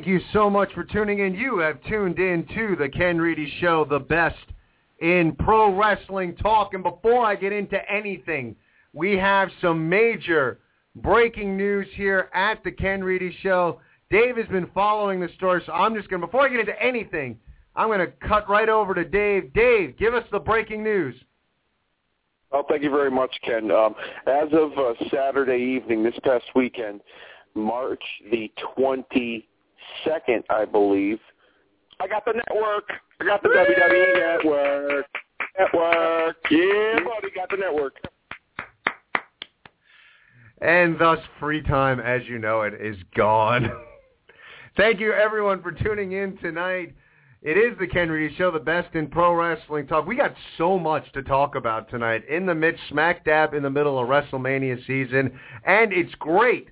Thank you so much for tuning in. You have tuned in to the Ken Reedy Show, the best in pro wrestling talk. And before I get into anything, we have some major breaking news here at the Ken Reedy Show. Dave has been following the story, so I'm just going to, before I get into anything, I'm going to cut right over to Dave. Dave, give us the breaking news. Well, thank you very much, Ken. Um, as of uh, Saturday evening, this past weekend, March the 22nd, I believe, I got the network. I got the WWE network. Network. Yeah, buddy, got the network. And thus, free time, as you know it, is gone. Thank you, everyone, for tuning in tonight. It is the Ken Reedy Show, the best in pro wrestling talk. We got so much to talk about tonight. In the midst, smack dab in the middle of WrestleMania season, and it's great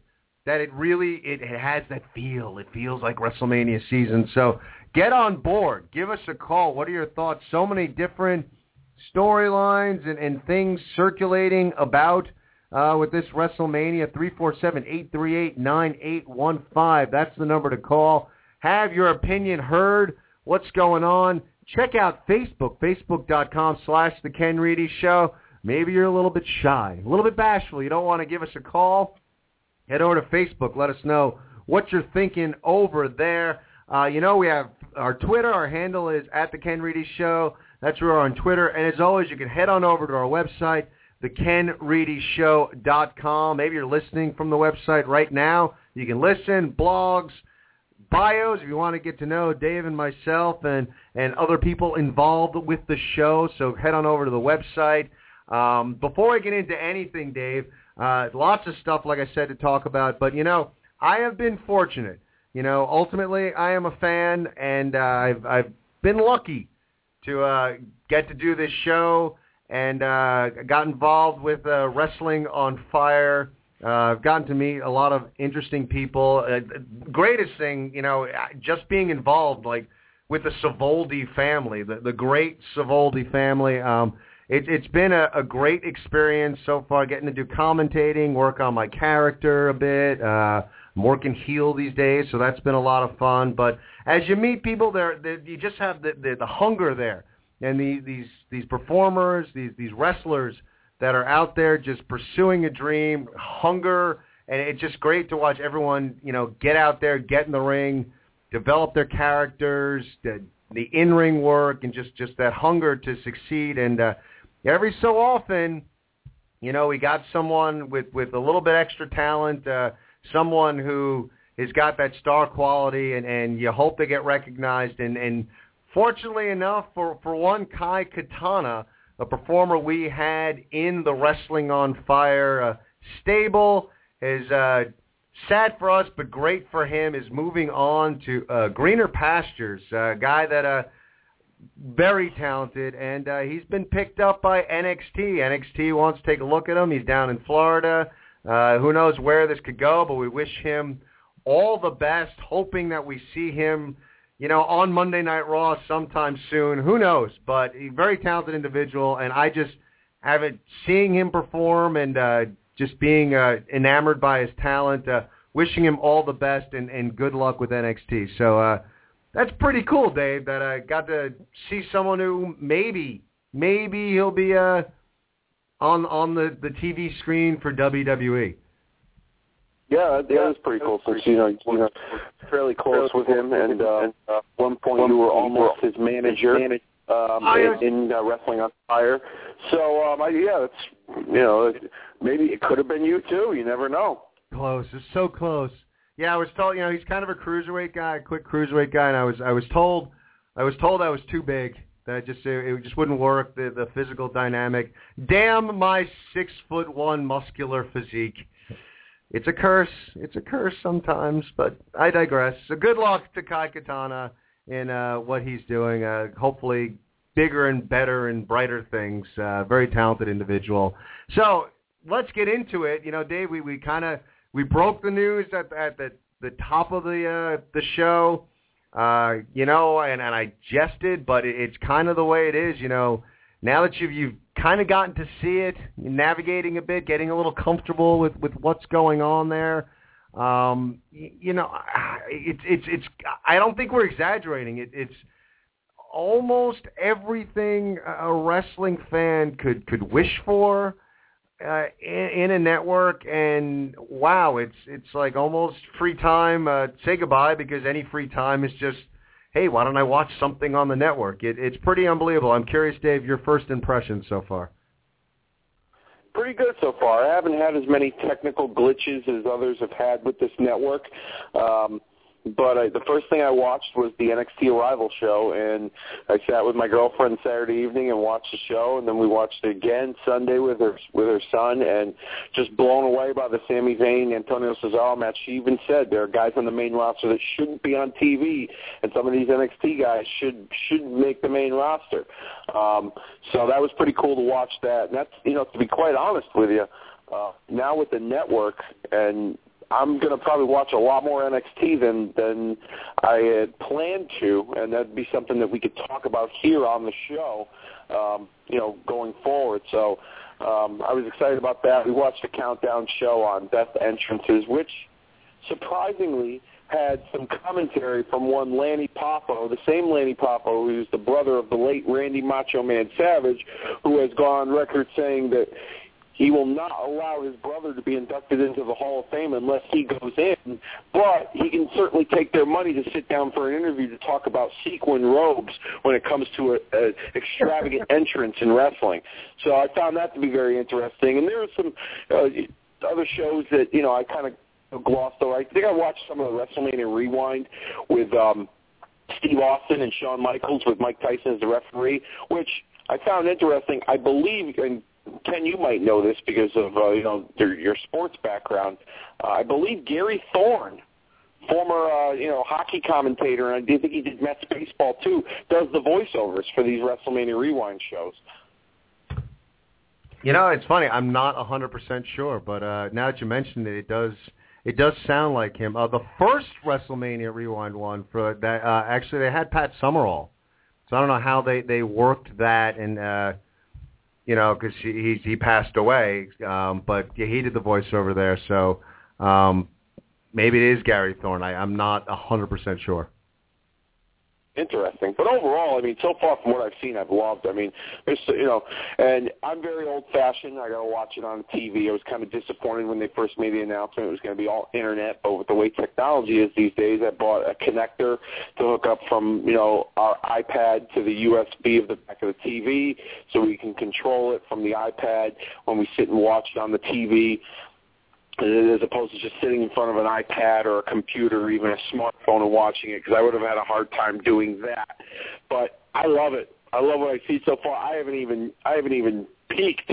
that it really it it has that feel. It feels like WrestleMania season. So get on board. Give us a call. What are your thoughts? So many different storylines and, and things circulating about uh, with this WrestleMania. 347-838-9815. That's the number to call. Have your opinion heard. What's going on? Check out Facebook, facebook.com slash The Ken Reedy Show. Maybe you're a little bit shy, a little bit bashful. You don't want to give us a call. Head over to Facebook. Let us know what you're thinking over there. Uh, you know, we have our Twitter. Our handle is at The Ken Reedy Show. That's where we're on Twitter. And as always, you can head on over to our website, thekenreedyshow.com. Maybe you're listening from the website right now. You can listen, blogs, bios if you want to get to know Dave and myself and, and other people involved with the show. So head on over to the website. Um, before I get into anything, Dave, uh, lots of stuff, like I said, to talk about. But, you know, I have been fortunate. You know, ultimately, I am a fan, and uh, I've, I've been lucky to uh, get to do this show and uh, got involved with uh, Wrestling on Fire. Uh, I've gotten to meet a lot of interesting people. Uh, greatest thing, you know, just being involved, like with the Savoldi family, the, the great Savoldi family. Um, it, it's been a, a great experience so far, getting to do commentating, work on my character a bit. Uh, I'm working heel these days, so that's been a lot of fun. But as you meet people, there, you just have the, the, the hunger there, and the, these these performers, these these wrestlers that are out there just pursuing a dream, hunger, and it's just great to watch everyone, you know, get out there, get in the ring, develop their characters, the, the in-ring work, and just just that hunger to succeed. And uh, every so often, you know, we got someone with with a little bit extra talent, uh, someone who has got that star quality, and and you hope they get recognized. And and fortunately enough, for for one, Kai Katana a performer we had in the Wrestling on Fire uh, stable is uh, sad for us, but great for him. Is moving on to uh, greener pastures. A guy that uh, very talented, and uh, he's been picked up by NXT. NXT wants to take a look at him. He's down in Florida. Uh, who knows where this could go, but we wish him all the best, hoping that we see him, you know, on Monday Night Raw sometime soon. Who knows? But a very talented individual, and I just haven't seeing him perform and uh, just being uh, enamored by his talent. Uh, wishing him all the best and, and good luck with NXT. So uh, that's pretty cool, Dave. That I got to see someone who maybe maybe he'll be uh, on on the the TV screen for WWE. Yeah, that was pretty cool since you know you know fairly close with him, and uh, at one point you were almost his manager um, in, in uh, Wrestling on Fire. So um, I, yeah, it's you know maybe it could have been you too. You never know. Close, it's so close. Yeah, I was told you know he's kind of a cruiserweight guy, a quick cruiserweight guy, and I was I was told I was told I was too big. That just it, it just wouldn't work the the physical dynamic. Damn my six foot one muscular physique it's a curse. It's a curse sometimes, but I digress. So good luck to Kai Katana in uh, what he's doing. Uh, hopefully, bigger and better and brighter things. Uh, very talented individual. So let's get into it. You know, Dave, we, we kind of we broke the news at, at the the top of the uh, the show. Uh, you know, and, and I jested, but it, it's kind of the way it is. You know, now that you've you've kind of gotten to see it, navigating a bit, getting a little comfortable with with what's going on there. Um, you, you know, it's it's it's. I don't think we're exaggerating. It, it's almost everything a wrestling fan could could wish for uh, in, in a network. And wow, it's it's like almost free time. Uh, say goodbye because any free time is just hey, why don't I watch something on the network? It, it's pretty unbelievable. I'm curious, Dave, your first impression so far. Pretty good so far. I haven't had as many technical glitches as others have had with this network. Um, but I, the first thing I watched was the NXT Arrival show, and I sat with my girlfriend Saturday evening and watched the show, and then we watched it again Sunday with her with her son, and just blown away by the Sami Zayn Antonio Cesaro match. She even said there are guys on the main roster that shouldn't be on TV, and some of these NXT guys should should make the main roster. Um, so that was pretty cool to watch that. And that's you know to be quite honest with you. Uh, now with the network and I'm going to probably watch a lot more NXT than than I had planned to, and that'd be something that we could talk about here on the show, um, you know, going forward. So um, I was excited about that. We watched a countdown show on Best Entrances, which surprisingly had some commentary from one Lanny Poffo, the same Lanny Poffo who's the brother of the late Randy Macho Man Savage, who has gone record saying that he will not allow his brother to be inducted into the Hall of Fame unless he goes in, but he can certainly take their money to sit down for an interview to talk about sequin robes when it comes to an extravagant entrance in wrestling. So I found that to be very interesting. And there were some uh, other shows that, you know, I kind of glossed over. I think I watched some of the WrestleMania Rewind with um, Steve Austin and Shawn Michaels with Mike Tyson as the referee, which I found interesting. I believe, and Ken, you might know this because of uh, you know your, your sports background. Uh, I believe Gary Thorne, former uh, you know hockey commentator, and I do think he did Mets baseball too, does the voiceovers for these WrestleMania Rewind shows. You know, it's funny. I'm not 100% sure, but uh, now that you mentioned it, it does it does sound like him. Uh, the first WrestleMania Rewind one for that uh, actually they had Pat Summerall, so I don't know how they they worked that and. Uh, you know, because he he passed away. Um, but yeah, he did the voiceover there, so um, maybe it is Gary Thorne. I, I'm not a hundred percent sure interesting. But overall, I mean, so far from what I've seen, I've loved. I mean, there's you know, and I'm very old-fashioned. I got to watch it on TV. I was kind of disappointed when they first made the announcement it was going to be all internet. But with the way technology is these days, I bought a connector to hook up from you know our iPad to the USB of the back of the TV, so we can control it from the iPad when we sit and watch it on the TV as opposed to just sitting in front of an iPad or a computer or even a smartphone and watching it because I would have had a hard time doing that. But I love it. I love what I see so far. I haven't even I haven't even peeked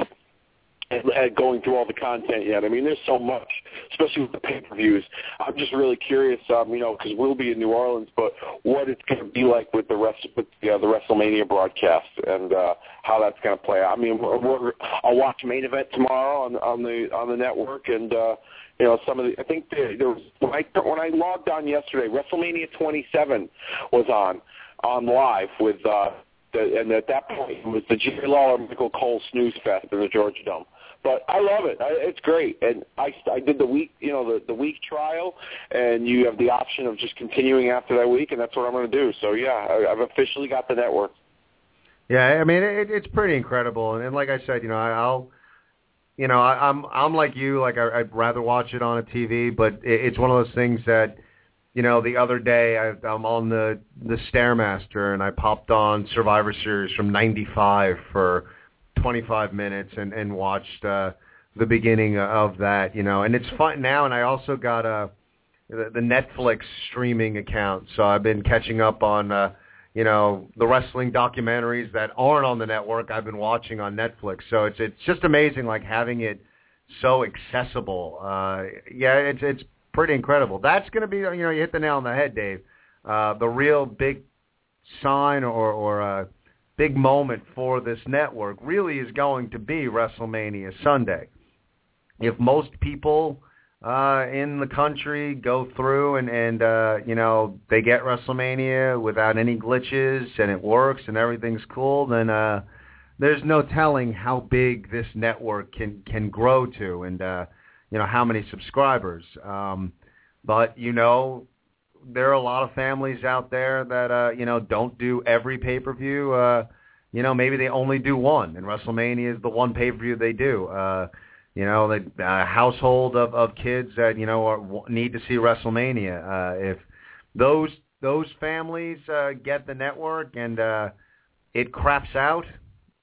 at, going through all the content yet. I mean, there's so much, especially with the pay-per-views. I'm just really curious, um, you know, because we'll be in New Orleans, but what it's going to be like with the rest with the, uh, the WrestleMania broadcast and uh, how that's going to play out. I mean, we're, we're, I'll watch main event tomorrow on on the on the network, and uh, you know, some of the. I think there, there was when I when I logged on yesterday, WrestleMania 27 was on on live with. uh and at that point it was the Jerry Lawler Michael Cole snooze fest in the Georgia Dome but I love it. I, it's great, and I I did the week, you know, the the week trial, and you have the option of just continuing after that week, and that's what I'm going to do. So yeah, I, I've officially got the network. Yeah, I mean it, it's pretty incredible, and, and like I said, you know, I, I'll, you know, I, I'm I'm like you, like I, I'd rather watch it on a TV, but it, it's one of those things that, you know, the other day I, I'm on the the Stairmaster and I popped on Survivor Series from '95 for 25 minutes and and watched uh, the beginning of that, you know, and it's fun now. And I also got a the, Netflix streaming account, so I've been catching up on. Uh, you know the wrestling documentaries that aren't on the network I've been watching on Netflix. So it's it's just amazing like having it so accessible. Uh yeah, it's it's pretty incredible. That's going to be you know you hit the nail on the head, Dave. Uh the real big sign or or uh big moment for this network really is going to be WrestleMania Sunday. If most people uh, in the country go through and and uh, you know they get WrestleMania without any glitches and it works and everything's cool, then uh, there's no telling how big this network can can grow to and uh, you know how many subscribers. Um, but you know there are a lot of families out there that uh, you know don't do every pay per view. Uh, you know, maybe they only do one, and WrestleMania is the one pay per view they do. Uh, you know, the uh, household of of kids that you know are, need to see WrestleMania. Uh, if those those families uh, get the network and uh, it craps out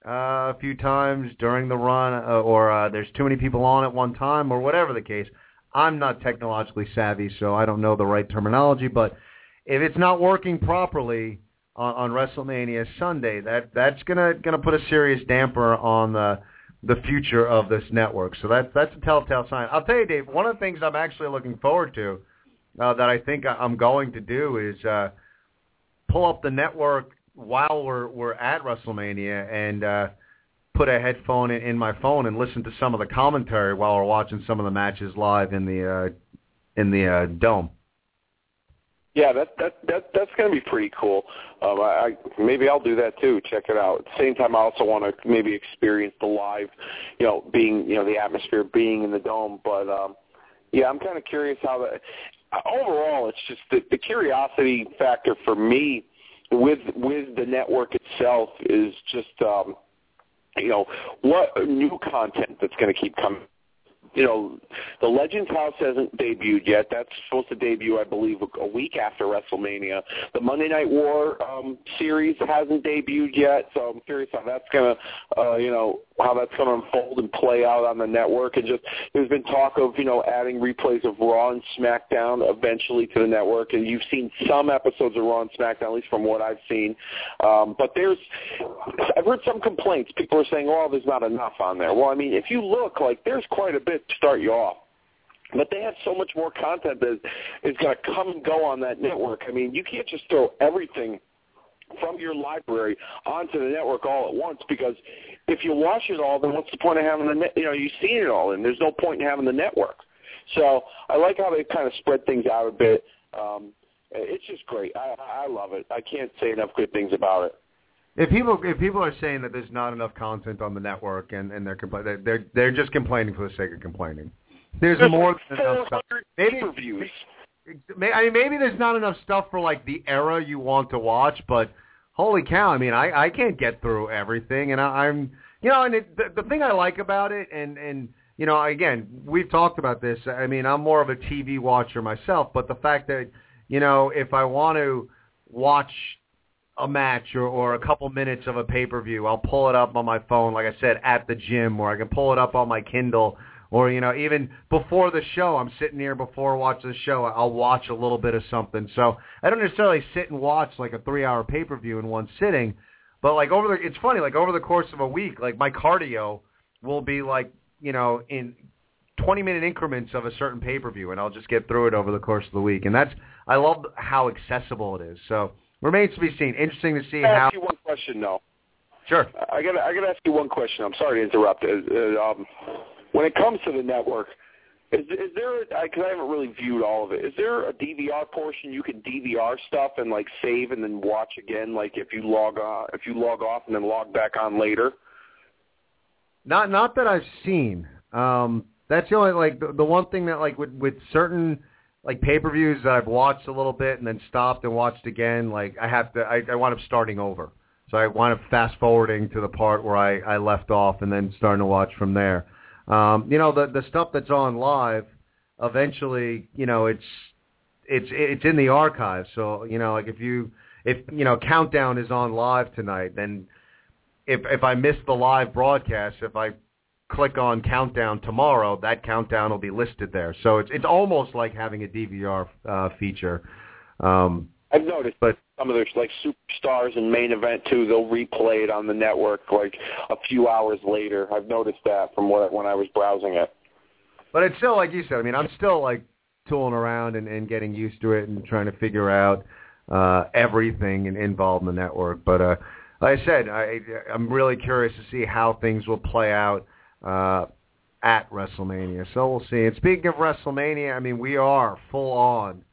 uh, a few times during the run, uh, or uh, there's too many people on at one time, or whatever the case. I'm not technologically savvy, so I don't know the right terminology. But if it's not working properly on, on WrestleMania Sunday, that that's gonna gonna put a serious damper on the the future of this network. So that's that's a telltale sign. I'll tell you, Dave. One of the things I'm actually looking forward to uh, that I think I'm going to do is uh, pull up the network while we're we're at WrestleMania and uh, put a headphone in, in my phone and listen to some of the commentary while we're watching some of the matches live in the uh, in the uh, dome. Yeah, that that that that's going to be pretty cool. Um, I, I maybe I'll do that too. Check it out. At the same time, I also want to maybe experience the live, you know, being you know the atmosphere being in the dome. But um, yeah, I'm kind of curious how that. Overall, it's just the, the curiosity factor for me with with the network itself is just um, you know what new content that's going to keep coming you know, the Legends House hasn't debuted yet. That's supposed to debut, I believe, a week after WrestleMania. The Monday Night War um, series hasn't debuted yet, so I'm curious how that's gonna, uh, you know, how that's gonna unfold and play out on the network. And just there's been talk of, you know, adding replays of Raw and SmackDown eventually to the network. And you've seen some episodes of Raw and SmackDown, at least from what I've seen. Um, but there's, I've heard some complaints. People are saying, "Oh, there's not enough on there." Well, I mean, if you look, like, there's quite a bit to start you off. But they have so much more content that is going to come and go on that network. I mean, you can't just throw everything from your library onto the network all at once because if you watch it all, then what's the point of having the net? You know, you've seen it all, and there's no point in having the network. So I like how they kind of spread things out a bit. Um, it's just great. I, I love it. I can't say enough good things about it. If people if people are saying that there's not enough content on the network and and they're compl- they're they're just complaining for the sake of complaining. There's, there's more than enough stuff. Maybe reviews. I mean, maybe there's not enough stuff for like the era you want to watch, but holy cow! I mean, I I can't get through everything, and I, I'm you know, and it, the, the thing I like about it, and and you know, again, we've talked about this. I mean, I'm more of a TV watcher myself, but the fact that you know, if I want to watch a match or, or a couple minutes of a pay-per-view, I'll pull it up on my phone, like I said, at the gym, or I can pull it up on my Kindle, or you know, even before the show, I'm sitting here before watching the show, I'll watch a little bit of something. So I don't necessarily sit and watch like a three-hour pay-per-view in one sitting, but like over the, it's funny, like over the course of a week, like my cardio will be like, you know, in 20 minute increments of a certain pay-per-view, and I'll just get through it over the course of the week, and that's I love how accessible it is. So Remains to be seen. Interesting to see I how. ask you one question, though. Sure. I got I got to ask you one question. I'm sorry to interrupt. Uh, um, when it comes to the network, is, is there? Because I haven't really viewed all of it. Is there a DVR portion you can DVR stuff and like save and then watch again? Like if you log on, if you log off and then log back on later. Not not that I've seen. Um, that's the only like the, the one thing that like with with certain like pay per views that I've watched a little bit and then stopped and watched again. Like I have to, I, I wind up starting over. So I wind up fast forwarding to the part where I, I left off and then starting to watch from there. Um, you know, the the stuff that's on live, eventually, you know, it's it's it's in the archive. So you know, like if you if you know countdown is on live tonight, then if if I miss the live broadcast, if I click on countdown tomorrow, that countdown will be listed there. So it's it's almost like having a DVR uh, feature. Um, I've noticed, but some of their like superstars and main event too. They'll replay it on the network like a few hours later. I've noticed that from what when I was browsing it. But it's still like you said. I mean, I'm still like tooling around and, and getting used to it and trying to figure out uh, everything and involved in the network. But uh, like I said, I, I'm really curious to see how things will play out uh, at WrestleMania. So we'll see. And speaking of WrestleMania, I mean, we are full on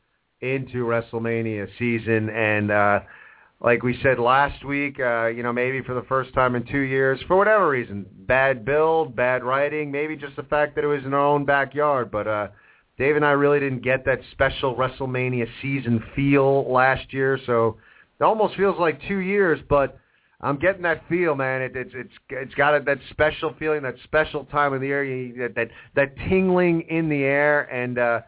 into WrestleMania season, and uh, like we said last week, uh, you know, maybe for the first time in two years, for whatever reason, bad build, bad writing, maybe just the fact that it was in our own backyard, but. uh Dave and I really didn't get that special WrestleMania season feel last year, so it almost feels like two years, but I'm getting that feel, man. It, it's it's it's got a, that special feeling, that special time of the year, you, that that that tingling in the air, and uh,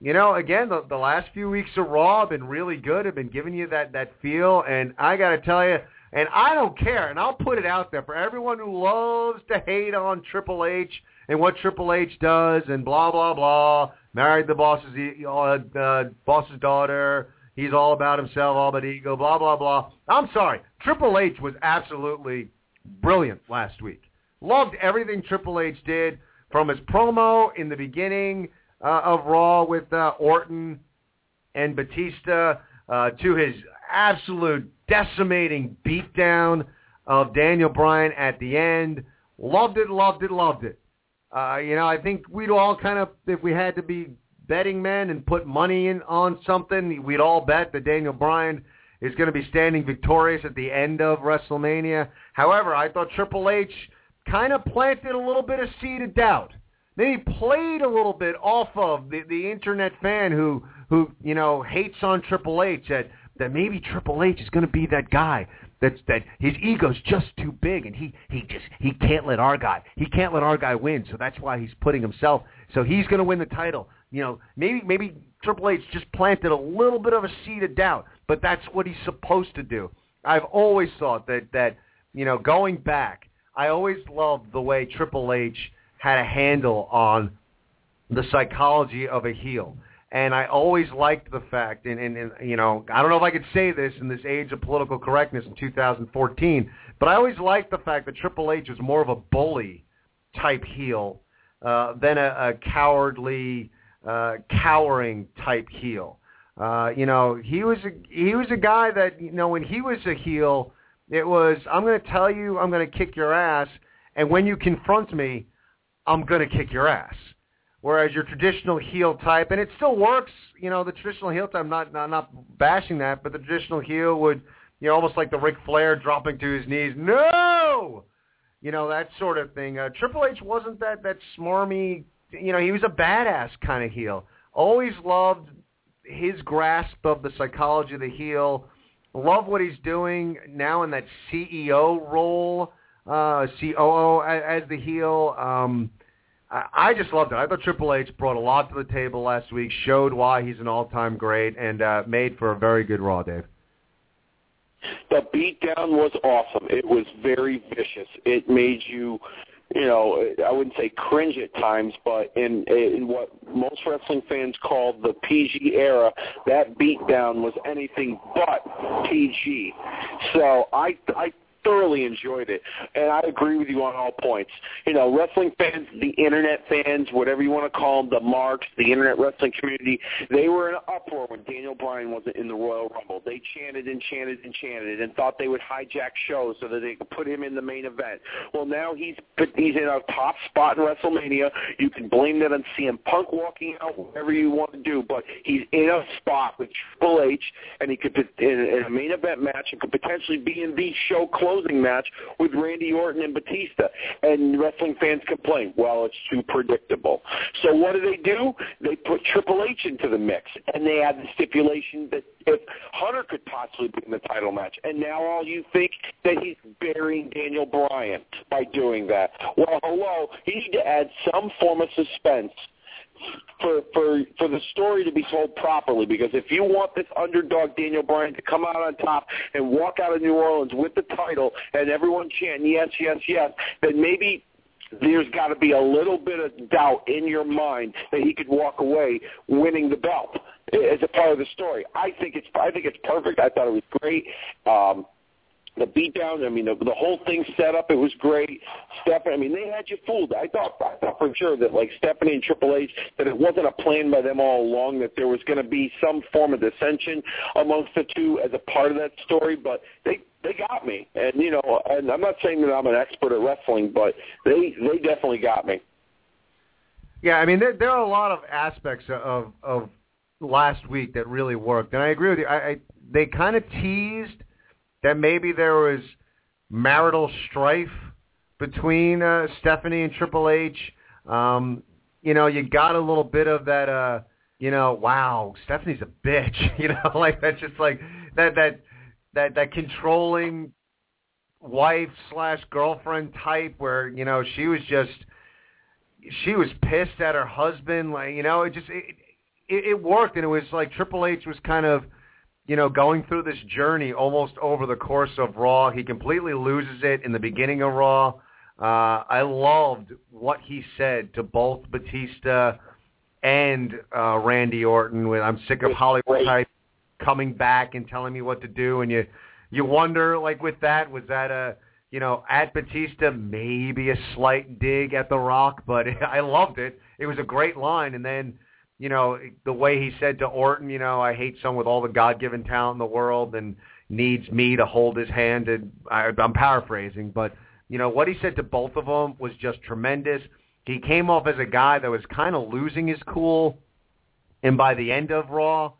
you know, again, the, the last few weeks of Raw have been really good. Have been giving you that that feel, and I got to tell you, and I don't care, and I'll put it out there for everyone who loves to hate on Triple H and what Triple H does, and blah blah blah. Married the boss's uh, uh, boss's daughter He's all about himself, all about ego, blah, blah, blah. I'm sorry. Triple H was absolutely brilliant last week. Loved everything Triple H did from his promo in the beginning uh, of Raw with uh, Orton and Batista uh, to his absolute decimating beatdown of Daniel Bryan at the end. Loved it, loved it, loved it. Uh, you know, I think we'd all kind of, if we had to be betting men and put money in on something, we'd all bet that Daniel Bryan is going to be standing victorious at the end of WrestleMania. However, I thought Triple H kind of planted a little bit of seed of doubt. Maybe played a little bit off of the, the internet fan who who you know hates on Triple H that that maybe Triple H is going to be that guy that's that his ego's just too big and he he just he can't let our guy he can't let our guy win so that's why he's putting himself so he's going to win the title you know, maybe maybe Triple H just planted a little bit of a seed of doubt, but that's what he's supposed to do. I've always thought that that you know, going back, I always loved the way Triple H had a handle on the psychology of a heel. And I always liked the fact, and, and, and you know, I don't know if I could say this in this age of political correctness in 2014, but I always liked the fact that Triple H was more of a bully type heel uh, than a, a cowardly, uh, cowering type heel. Uh, you know, he was a, he was a guy that you know when he was a heel, it was I'm going to tell you I'm going to kick your ass, and when you confront me, I'm going to kick your ass. Whereas your traditional heel type, and it still works, you know, the traditional heel type. I'm not not not bashing that, but the traditional heel would, you know, almost like the Ric Flair dropping to his knees. No, you know that sort of thing. Uh, Triple H wasn't that that smarmy you know, he was a badass kind of heel. Always loved his grasp of the psychology of the heel. Love what he's doing now in that CEO role, uh, COO as, the heel. Um, I, I just loved it. I thought Triple H brought a lot to the table last week, showed why he's an all-time great, and uh, made for a very good Raw, Dave. The beatdown was awesome. It was very vicious. It made you you know, I wouldn't say cringe at times, but in in what most wrestling fans call the PG era, that beatdown was anything but PG. So I I thoroughly enjoyed it, and I agree with you on all points. You know, wrestling fans, the internet fans, whatever you want to call them, the marks, the internet wrestling community, they were in an uproar when Daniel Bryan wasn't in the Royal Rumble. They chanted and chanted and chanted and thought they would hijack shows so that they could put him in the main event. Well, now he's he's in a top spot in WrestleMania. You can blame that on CM Punk walking out, whatever you want to do, but he's in a spot with Triple H, and he could in, in a main event match and could potentially be in the show close closing match with Randy Orton and Batista. And wrestling fans complain, well, it's too predictable. So what do they do? They put Triple H into the mix, and they add the stipulation that if Hunter could possibly be in the title match, and now all you think that he's burying Daniel Bryan by doing that. Well, hello, you need to add some form of suspense for for for the story to be told properly because if you want this underdog Daniel Bryan to come out on top and walk out of New Orleans with the title and everyone chanting yes yes yes then maybe there's got to be a little bit of doubt in your mind that he could walk away winning the belt as a part of the story. I think it's I think it's perfect. I thought it was great. Um the beatdown. I mean, the, the whole thing set up. It was great. Stephanie. I mean, they had you fooled. I thought, I thought for sure that like Stephanie and Triple H, that it wasn't a plan by them all along. That there was going to be some form of dissension amongst the two as a part of that story. But they they got me, and you know, and I'm not saying that I'm an expert at wrestling, but they they definitely got me. Yeah, I mean, there, there are a lot of aspects of of last week that really worked, and I agree with you. I, I they kind of teased that maybe there was marital strife between uh, Stephanie and Triple H. Um, you know, you got a little bit of that. uh You know, wow, Stephanie's a bitch. You know, like that's just like that that that that controlling wife slash girlfriend type where you know she was just she was pissed at her husband like you know it just it, it, it worked and it was like Triple H was kind of you know, going through this journey almost over the course of Raw. He completely loses it in the beginning of Raw. Uh, I loved what he said to both Batista and uh, Randy Orton. When I'm sick of Hollywood type coming back and telling me what to do, and you you wonder like with that was that a you know at Batista maybe a slight dig at The Rock, but I loved it. It was a great line, and then you know, the way he said to Orton, you know, I hate someone with all the God-given talent in the world and needs me to hold his hand. And I, I'm paraphrasing, but you know what he said to both of them was just tremendous. He came off as a guy that was kind of losing his cool, and by the end of Raw,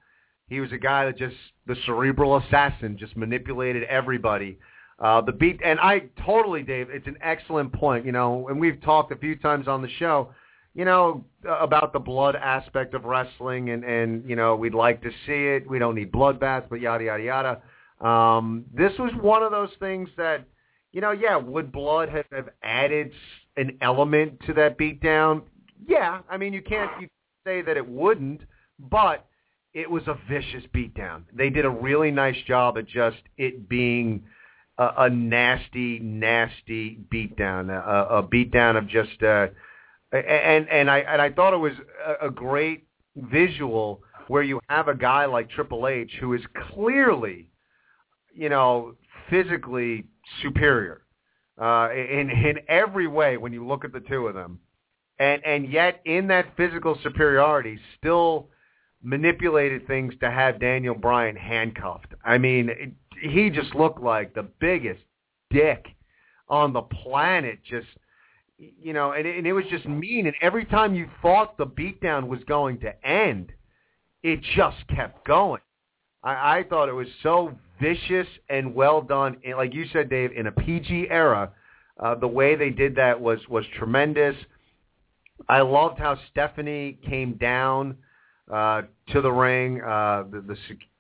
he was a guy that just the cerebral assassin, just manipulated everybody. Uh, the beat, and I totally, Dave, it's an excellent point. You know, and we've talked a few times on the show you know, about the blood aspect of wrestling, and and you know, we'd like to see it. We don't need bloodbaths, but yada yada yada. Um, this was one of those things that, you know, yeah, would blood have, have added an element to that beatdown? Yeah, I mean, you can't you say that it wouldn't, but it was a vicious beatdown. They did a really nice job at just it being a, a nasty, nasty beatdown, a, a beatdown of just. Uh, and and I and I thought it was a, a great visual where you have a guy like Triple H who is clearly, you know, physically superior uh, in in every way when you look at the two of them, and and yet in that physical superiority still manipulated things to have Daniel Bryan handcuffed. I mean, it, he just looked like the biggest dick on the planet, just you know, and it, and it was just mean. And every time you thought the beatdown was going to end, it just kept going. I, I thought it was so vicious and well done. And like you said, Dave, in a PG era, uh, the way they did that was was tremendous. I loved how Stephanie came down uh, to the ring. Uh, the, the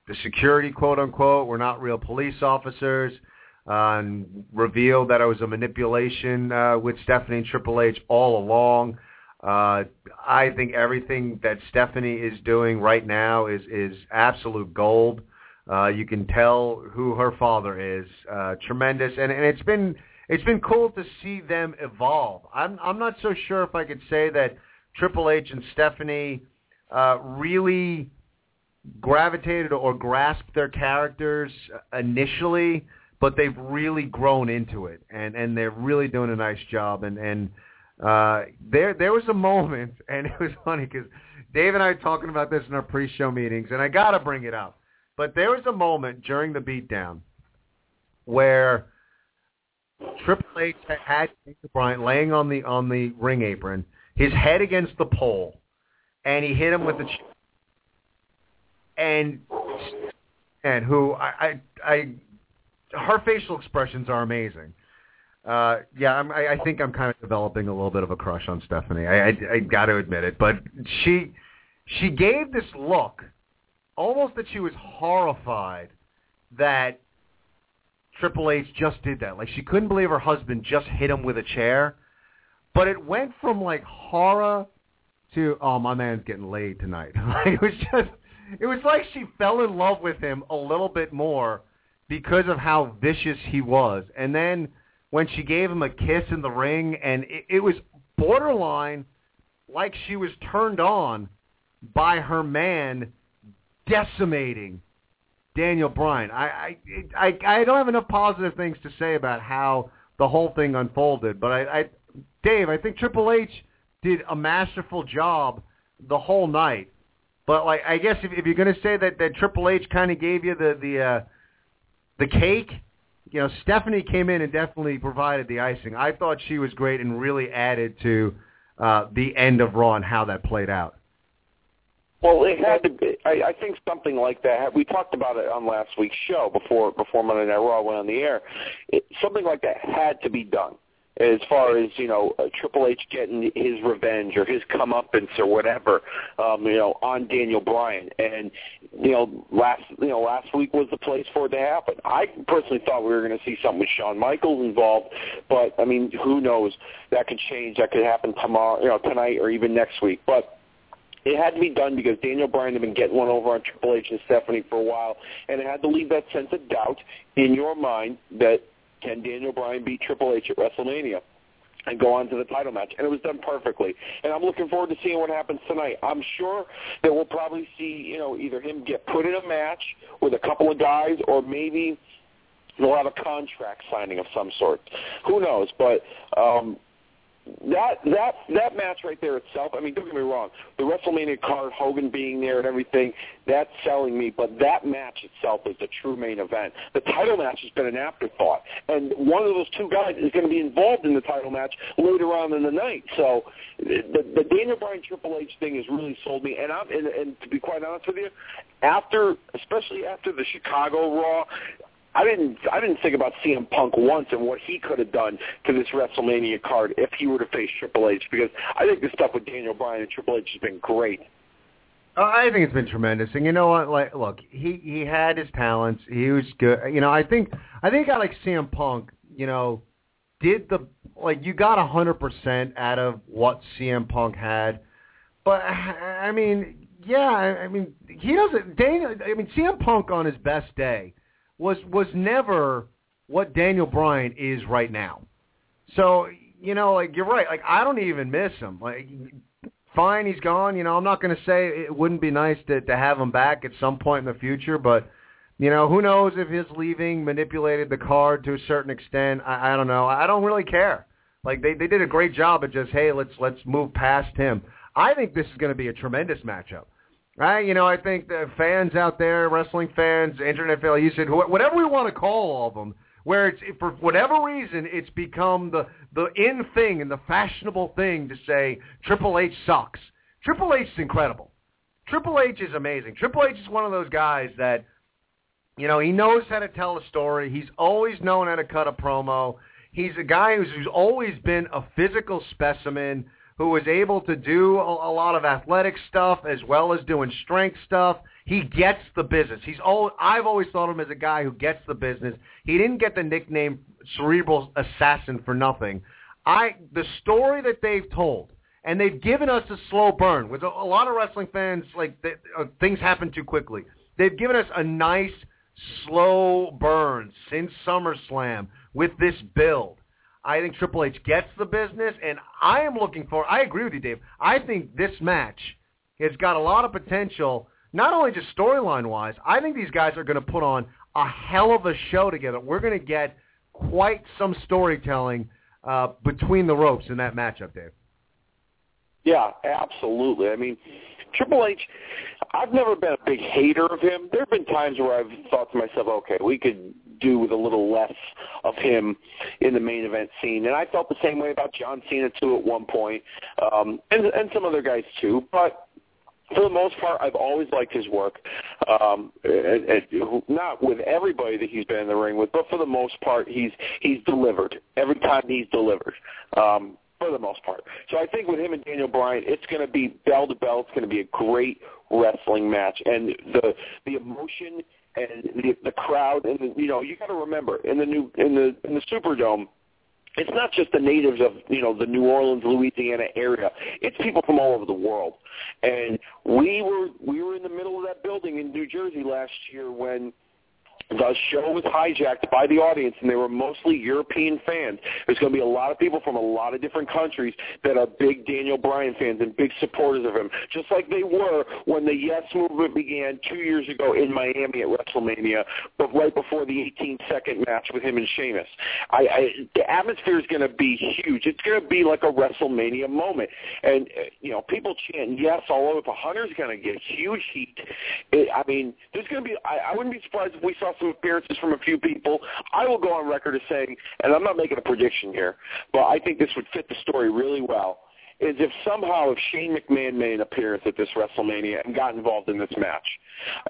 the security, quote unquote, were not real police officers uh, and revealed that it was a manipulation uh, with Stephanie and Triple H all along. Uh, I think everything that Stephanie is doing right now is is absolute gold. Uh, you can tell who her father is. Uh, tremendous, and, and it's been it's been cool to see them evolve. I'm I'm not so sure if I could say that Triple H and Stephanie uh, really gravitated or grasped their characters initially but they've really grown into it, and and they're really doing a nice job. And and uh, there there was a moment, and it was funny because Dave and I were talking about this in our pre-show meetings, and I got to bring it up. But there was a moment during the beatdown where Triple H had Daniel Bryan laying on the on the ring apron, his head against the pole, and he hit him with the. And and who I, I I her facial expressions are amazing. Uh, yeah, I'm, I, I think I'm kind of developing a little bit of a crush on Stephanie. I, I, I got to admit it, but she she gave this look, almost that she was horrified that Triple H just did that. Like she couldn't believe her husband just hit him with a chair. But it went from like horror to oh my man's getting laid tonight. it was just it was like she fell in love with him a little bit more because of how vicious he was. And then when she gave him a kiss in the ring and it, it was borderline like she was turned on by her man decimating Daniel Bryan. I I I, I don't have enough positive things to say about how the whole thing unfolded, but I, I Dave, I think Triple H did a masterful job the whole night. But like, I guess if, if you're going to say that that Triple H kind of gave you the the uh, the cake, you know, Stephanie came in and definitely provided the icing. I thought she was great and really added to uh, the end of Raw and how that played out. Well, it had to be. I, I think something like that. We talked about it on last week's show before before Monday Night Raw went on the air. It, something like that had to be done as far as you know uh, Triple H getting his revenge or his comeuppance or whatever, um, you know, on Daniel Bryan. And you know, last you know last week was the place for it to happen. I personally thought we were going to see something with Shawn Michaels involved, but I mean, who knows? That could change. That could happen tomorrow, you know, tonight or even next week. But it had to be done because Daniel Bryan had been getting one over on Triple H and Stephanie for a while, and it had to leave that sense of doubt in your mind that can Daniel Bryan beat Triple H at WrestleMania? and go on to the title match. And it was done perfectly. And I'm looking forward to seeing what happens tonight. I'm sure that we'll probably see, you know, either him get put in a match with a couple of guys or maybe they'll have a contract signing of some sort. Who knows? But um that that that match right there itself. I mean, don't get me wrong. The WrestleMania card, Hogan being there and everything, that's selling me. But that match itself is the true main event. The title match has been an afterthought, and one of those two guys is going to be involved in the title match later on in the night. So, the, the Daniel Bryan Triple H thing has really sold me. And I'm and, and to be quite honest with you, after especially after the Chicago Raw, I didn't I didn't think about CM Punk once and what he could have done to this WrestleMania card if he were to face Triple H because I think the stuff with Daniel Bryan and Triple H has been great. Uh, I think it's been tremendous, and you know what? Like, look, he he had his talents. He was good. You know, I think I think guy like CM Punk, you know, did the like you got a hundred percent out of what CM Punk had, but I mean, yeah, I mean, he doesn't. Daniel, I mean, CM Punk on his best day was was never what Daniel Bryan is right now. So you know, like you're right. Like I don't even miss him. Like fine, he's gone. You know, I'm not going to say it wouldn't be nice to to have him back at some point in the future, but you know, who knows if his leaving manipulated the card to a certain extent. I, I don't know. I don't really care. Like they they did a great job of just hey, let's let's move past him. I think this is going to be a tremendous matchup. Right? You know, I think the fans out there, wrestling fans, internet fans, you said whatever we want to call all of them, where it's for whatever reason it's become the the in thing and the fashionable thing to say Triple H sucks. Triple H is incredible. Triple H is amazing. Triple H is one of those guys that you know, he knows how to tell a story. He's always known how to cut a promo. He's a guy who's, who's always been a physical specimen who was able to do a, a lot of athletic stuff as well as doing strength stuff. He gets the business. He's all I've always thought of him as a guy who gets the business. He didn't get the nickname cerebral assassin for nothing. I the story that they've told and they've given us a slow burn. With a, a lot of wrestling fans, like they, uh, things happen too quickly. They've given us a nice slow burn since SummerSlam with this build. I think Triple H gets the business, and I am looking for. I agree with you, Dave. I think this match has got a lot of potential, not only just storyline wise. I think these guys are going to put on a hell of a show together. We're going to get quite some storytelling uh, between the ropes in that matchup, Dave. Yeah, absolutely. I mean, Triple H, I've never been a big hater of him. There have been times where I've thought to myself, okay, we could do with a little less of him in the main event scene. And I felt the same way about John Cena too at one point, um, and and some other guys too. But for the most part, I've always liked his work. Um, and, and not with everybody that he's been in the ring with, but for the most part, he's he's delivered every time he's delivered. Um, for the most part. So I think with him and Daniel Bryan, it's going to be bell to bell. It's going to be a great wrestling match, and the the emotion and the the crowd, and the, you know, you got to remember in the new in the in the Superdome it's not just the natives of you know the New Orleans, Louisiana area. It's people from all over the world. And we were we were in the middle of that building in New Jersey last year when the show was hijacked by the audience, and they were mostly European fans. There's going to be a lot of people from a lot of different countries that are big Daniel Bryan fans and big supporters of him, just like they were when the Yes movement began two years ago in Miami at WrestleMania, but right before the 18-second match with him and Sheamus. I, I, the atmosphere is going to be huge. It's going to be like a WrestleMania moment, and uh, you know, people chant Yes all over. The hunter's going to get huge heat. It, I mean, there's going to be. I, I wouldn't be surprised if we saw some appearances from a few people. I will go on record as saying, and I'm not making a prediction here, but I think this would fit the story really well, is if somehow if Shane McMahon made an appearance at this WrestleMania and got involved in this match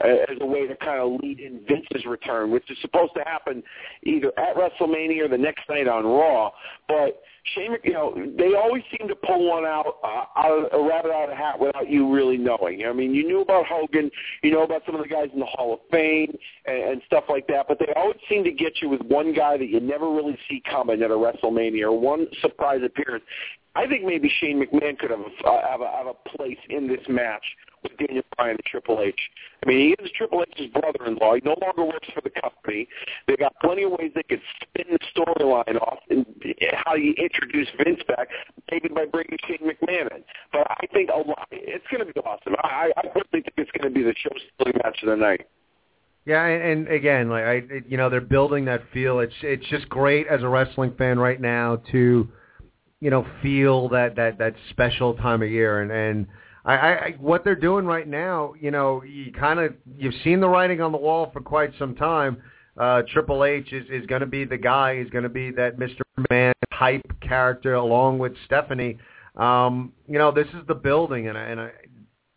uh, as a way to kind of lead in Vince's return, which is supposed to happen either at WrestleMania or the next night on Raw, but – Shane, you know, they always seem to pull one out, uh, out of, a rabbit out of a hat without you really knowing. I mean, you knew about Hogan, you know about some of the guys in the Hall of Fame and, and stuff like that, but they always seem to get you with one guy that you never really see coming at a WrestleMania or one surprise appearance. I think maybe Shane McMahon could have uh, have, a, have a place in this match with Daniel Bryan and Triple H. I mean, he is Triple H's brother-in-law. He no longer works for the company. They got plenty of ways they could spin the storyline off and how you introduce Vince back, maybe by bringing Shane McMahon in. But I think a lot. It's going to be awesome. I, I personally think it's going to be the show-stealing match of the night. Yeah, and, and again, like I, you know, they're building that feel. It's it's just great as a wrestling fan right now to, you know, feel that that that special time of year, and and I, I what they're doing right now, you know, you kind of you've seen the writing on the wall for quite some time. Uh, Triple H is is going to be the guy. He's going to be that Mr. Man type character along with Stephanie. Um, you know, this is the building, and I, and I,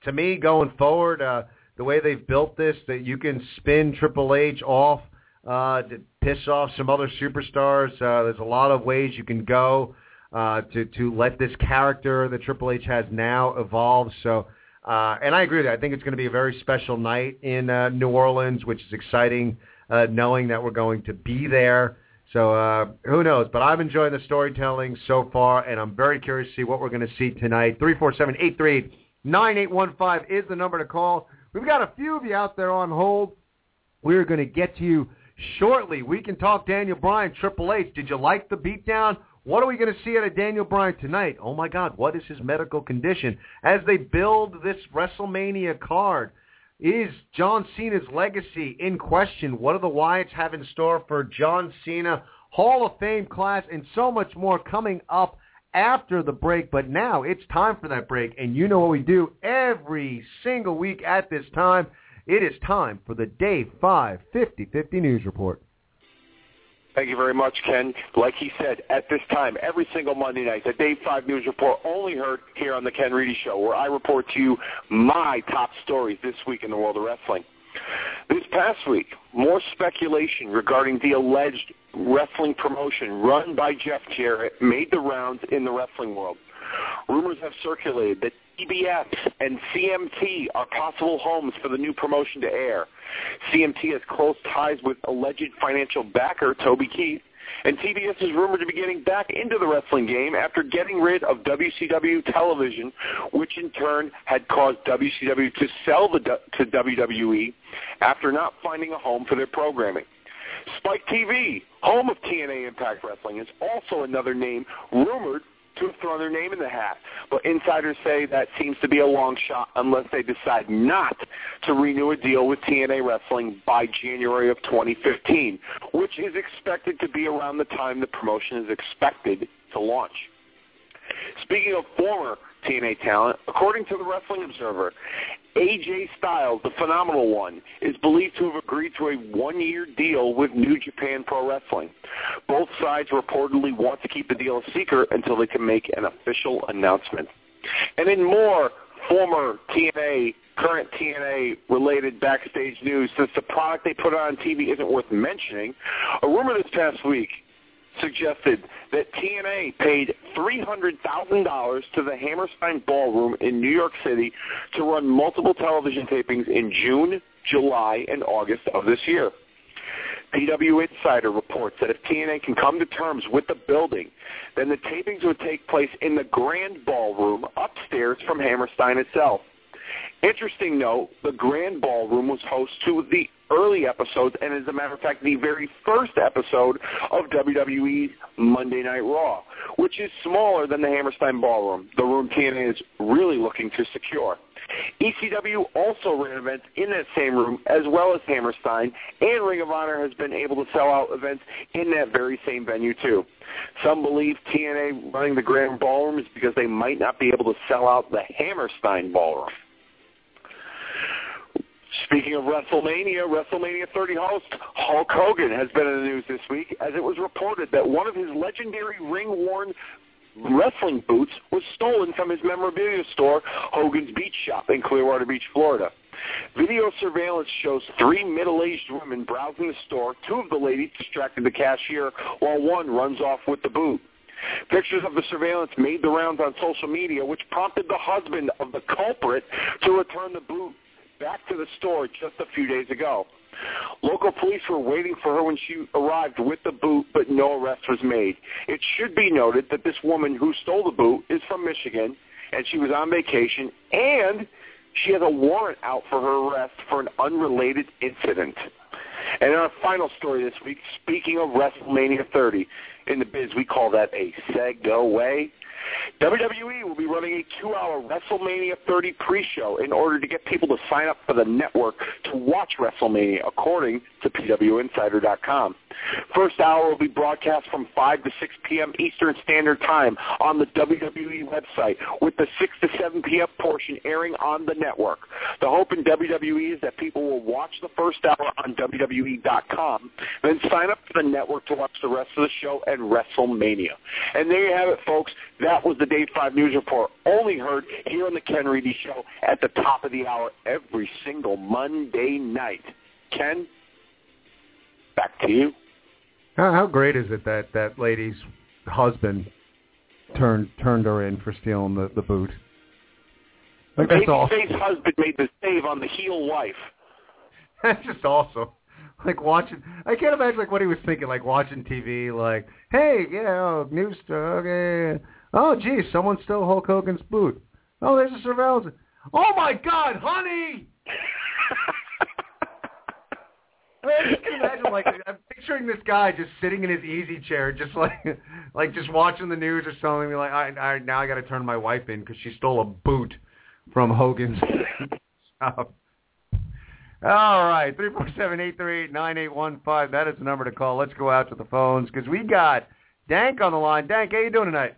to me, going forward, uh, the way they've built this, that you can spin Triple H off uh, to piss off some other superstars. Uh, there's a lot of ways you can go uh, to to let this character that Triple H has now evolve. So, uh, and I agree with that. I think it's going to be a very special night in uh, New Orleans, which is exciting, uh, knowing that we're going to be there. So uh, who knows? But I'm enjoying the storytelling so far, and I'm very curious to see what we're going to see tonight. Three four seven eight three nine eight one five is the number to call. We've got a few of you out there on hold. We're going to get to you shortly. We can talk Daniel Bryan, Triple H. Did you like the beatdown? What are we going to see out of Daniel Bryan tonight? Oh my God, what is his medical condition? As they build this WrestleMania card, is John Cena's legacy in question? What do the Wyatts have in store for John Cena, Hall of Fame class, and so much more coming up after the break? But now it's time for that break, and you know what we do every single week at this time. It is time for the Day 5 50-50 News Report. Thank you very much, Ken. Like he said, at this time, every single Monday night, the Day 5 News Report only heard here on the Ken Reedy Show, where I report to you my top stories this week in the world of wrestling. This past week, more speculation regarding the alleged wrestling promotion run by Jeff Jarrett made the rounds in the wrestling world. Rumors have circulated that TBS and CMT are possible homes for the new promotion to air. CMT has close ties with alleged financial backer Toby Keith, and TBS is rumored to be getting back into the wrestling game after getting rid of WCW television, which in turn had caused WCW to sell the, to WWE after not finding a home for their programming. Spike TV, home of TNA Impact Wrestling, is also another name rumored to have thrown their name in the hat. But insiders say that seems to be a long shot unless they decide not to renew a deal with TNA Wrestling by January of 2015, which is expected to be around the time the promotion is expected to launch. Speaking of former TNA talent, according to the Wrestling Observer, AJ Styles, the phenomenal one, is believed to have agreed to a one-year deal with New Japan Pro Wrestling. Both sides reportedly want to keep the deal a secret until they can make an official announcement. And in more former TNA, current TNA related backstage news, since the product they put on TV isn't worth mentioning, a rumor this past week suggested that TNA paid $300,000 to the Hammerstein Ballroom in New York City to run multiple television tapings in June, July, and August of this year. PW Insider reports that if TNA can come to terms with the building, then the tapings would take place in the Grand Ballroom upstairs from Hammerstein itself. Interesting note, the Grand Ballroom was host to the early episodes, and as a matter of fact, the very first episode of WWE's Monday Night Raw, which is smaller than the Hammerstein Ballroom, the room TNA is really looking to secure. ECW also ran events in that same room, as well as Hammerstein, and Ring of Honor has been able to sell out events in that very same venue too. Some believe TNA running the Grand Ballroom is because they might not be able to sell out the Hammerstein Ballroom. Speaking of WrestleMania, WrestleMania 30 host Hulk Hogan has been in the news this week as it was reported that one of his legendary ring-worn wrestling boots was stolen from his memorabilia store, Hogan's Beach Shop in Clearwater Beach, Florida. Video surveillance shows three middle-aged women browsing the store. Two of the ladies distracted the cashier while one runs off with the boot. Pictures of the surveillance made the rounds on social media, which prompted the husband of the culprit to return the boot back to the store just a few days ago. Local police were waiting for her when she arrived with the boot, but no arrest was made. It should be noted that this woman who stole the boot is from Michigan, and she was on vacation, and she has a warrant out for her arrest for an unrelated incident. And our final story this week, speaking of WrestleMania 30, in the biz we call that a segue. WWE will be running a two-hour WrestleMania 30 pre-show in order to get people to sign up for the network to watch WrestleMania, according to PWInsider.com. First hour will be broadcast from 5 to 6 p.m. Eastern Standard Time on the WWE website, with the 6 to 7 p.m. portion airing on the network. The hope in WWE is that people will watch the first hour on WWE.com, then sign up for the network to watch the rest of the show and WrestleMania. And there you have it, folks. That was the Day 5 News Report, only heard here on the Ken Reedy Show at the top of the hour every single Monday night. Ken, back to you. How, how great is it that that lady's husband turned turned her in for stealing the, the boot? Like, that's awesome. Babyface husband made the save on the heel wife. That's just awesome. Like watching, I can't imagine like what he was thinking. Like watching TV, like, hey, you know, news story. Okay. Oh, geez, someone stole Hulk Hogan's boot. Oh, there's a surveillance. Oh my God, honey! I mean, I just can imagine, like, I'm picturing this guy just sitting in his easy chair, just like, like just watching the news or something. Like, I, I now I got to turn my wife in because she stole a boot from Hogan's shop. All right, three four seven eight three eight nine eight one five. That is the number to call. Let's go out to the phones because we got Dank on the line. Dank, how you doing tonight?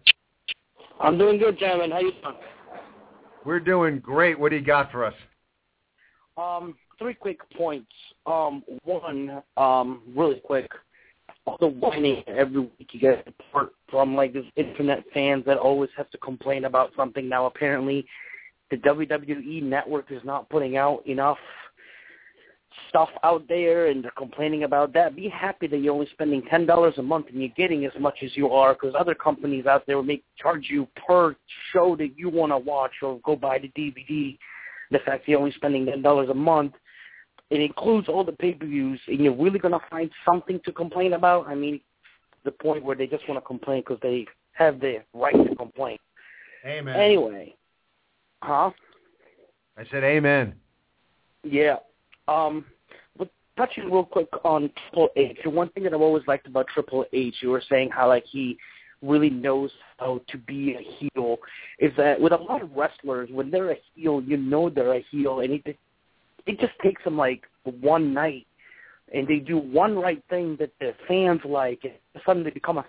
I'm doing good, gentlemen. How you doing? We're doing great. What do you got for us? Um, three quick points. Um, one, um, really quick. All the whining every week you get apart from like these internet fans that always have to complain about something. Now apparently, the WWE network is not putting out enough stuff out there and they're complaining about that, be happy that you're only spending ten dollars a month and you're getting as much as you are because other companies out there will make charge you per show that you want to watch or go buy the DVD. The fact you're only spending ten dollars a month, it includes all the pay-per-views, and you're really gonna find something to complain about. I mean, the point where they just want to complain because they have the right to complain. Amen. Anyway, huh? I said amen. Yeah. Um, but touching real quick on Triple H, the one thing that I've always liked about Triple H, you were saying how like he really knows how to be a heel, is that with a lot of wrestlers, when they're a heel, you know they're a heel, and it it just takes them like one night, and they do one right thing that the fans like, and suddenly they become a,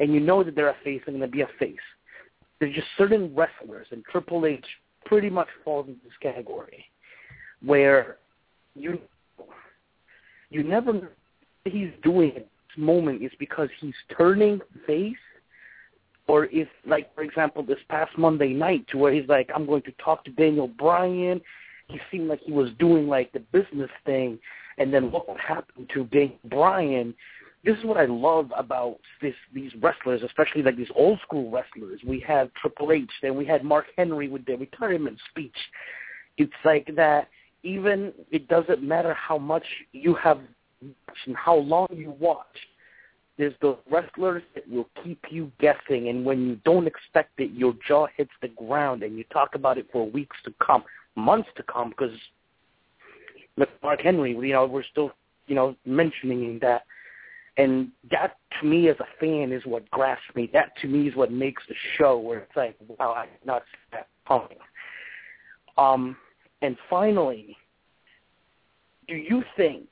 and you know that they're a face and going to be a face. There's just certain wrestlers, and Triple H pretty much falls into this category, where you you never know what he's doing at this moment is because he's turning face or if, like for example, this past Monday night, to where he's like, I'm going to talk to Daniel Bryan. He seemed like he was doing like the business thing, and then look what happened to Daniel Bryan. This is what I love about this these wrestlers, especially like these old school wrestlers. We have Triple H, then we had Mark Henry with their retirement speech. It's like that. Even it doesn't matter how much you have and how long you watch there's the wrestlers that will keep you guessing, and when you don't expect it, your jaw hits the ground, and you talk about it for weeks to come, months to come, because Mark Henry, you know, we're still, you know, mentioning that, and that to me as a fan is what grasps me. That to me is what makes the show where it's like, wow, I did not see that coming. Um, and finally, do you think,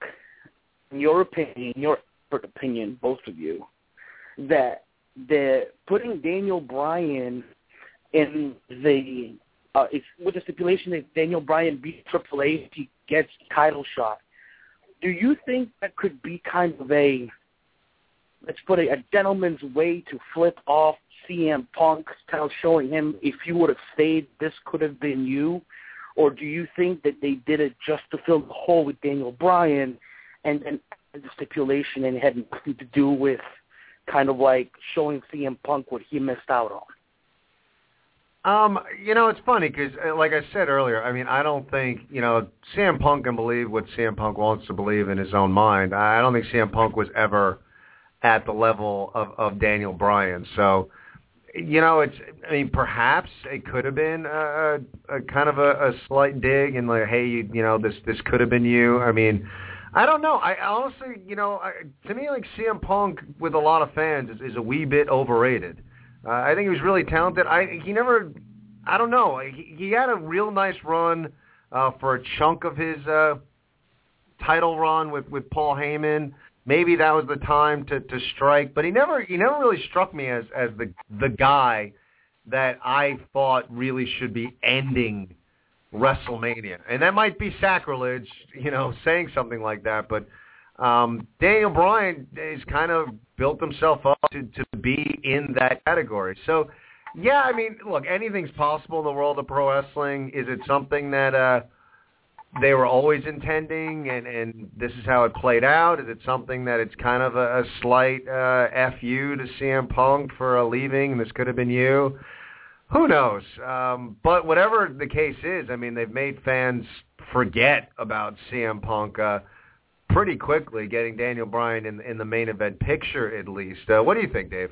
in your opinion, in your opinion, both of you, that the putting Daniel Bryan in the uh, it's with the stipulation that Daniel Bryan beats Triple H, he gets title shot. Do you think that could be kind of a let's put it a gentleman's way to flip off CM Punk, kind of showing him if you would have stayed, this could have been you? Or do you think that they did it just to fill the hole with Daniel Bryan and then the stipulation and it had nothing to do with kind of like showing CM Punk what he missed out on. Um, you know, it's funny because, uh, like I said earlier, I mean, I don't think you know CM Punk can believe what CM Punk wants to believe in his own mind. I don't think CM Punk was ever at the level of of Daniel Bryan. So, you know, it's I mean, perhaps it could have been a, a kind of a, a slight dig and like, hey, you, you know, this this could have been you. I mean I don't know. I honestly, you know, I, to me, like CM Punk with a lot of fans is, is a wee bit overrated. Uh, I think he was really talented. I he never, I don't know. He, he had a real nice run uh, for a chunk of his uh, title run with with Paul Heyman. Maybe that was the time to to strike, but he never he never really struck me as as the the guy that I thought really should be ending WrestleMania. And that might be sacrilege, you know, saying something like that, but um, Daniel Bryan has kind of built himself up to, to be in that category. So, yeah, I mean, look, anything's possible in the world of pro wrestling. Is it something that uh, they were always intending, and, and this is how it played out? Is it something that it's kind of a, a slight uh, fu to CM Punk for uh, leaving, this could have been you? Who knows? Um, but whatever the case is, I mean, they've made fans forget about CM Punk uh, pretty quickly, getting Daniel Bryan in, in the main event picture at least. Uh, what do you think, Dave?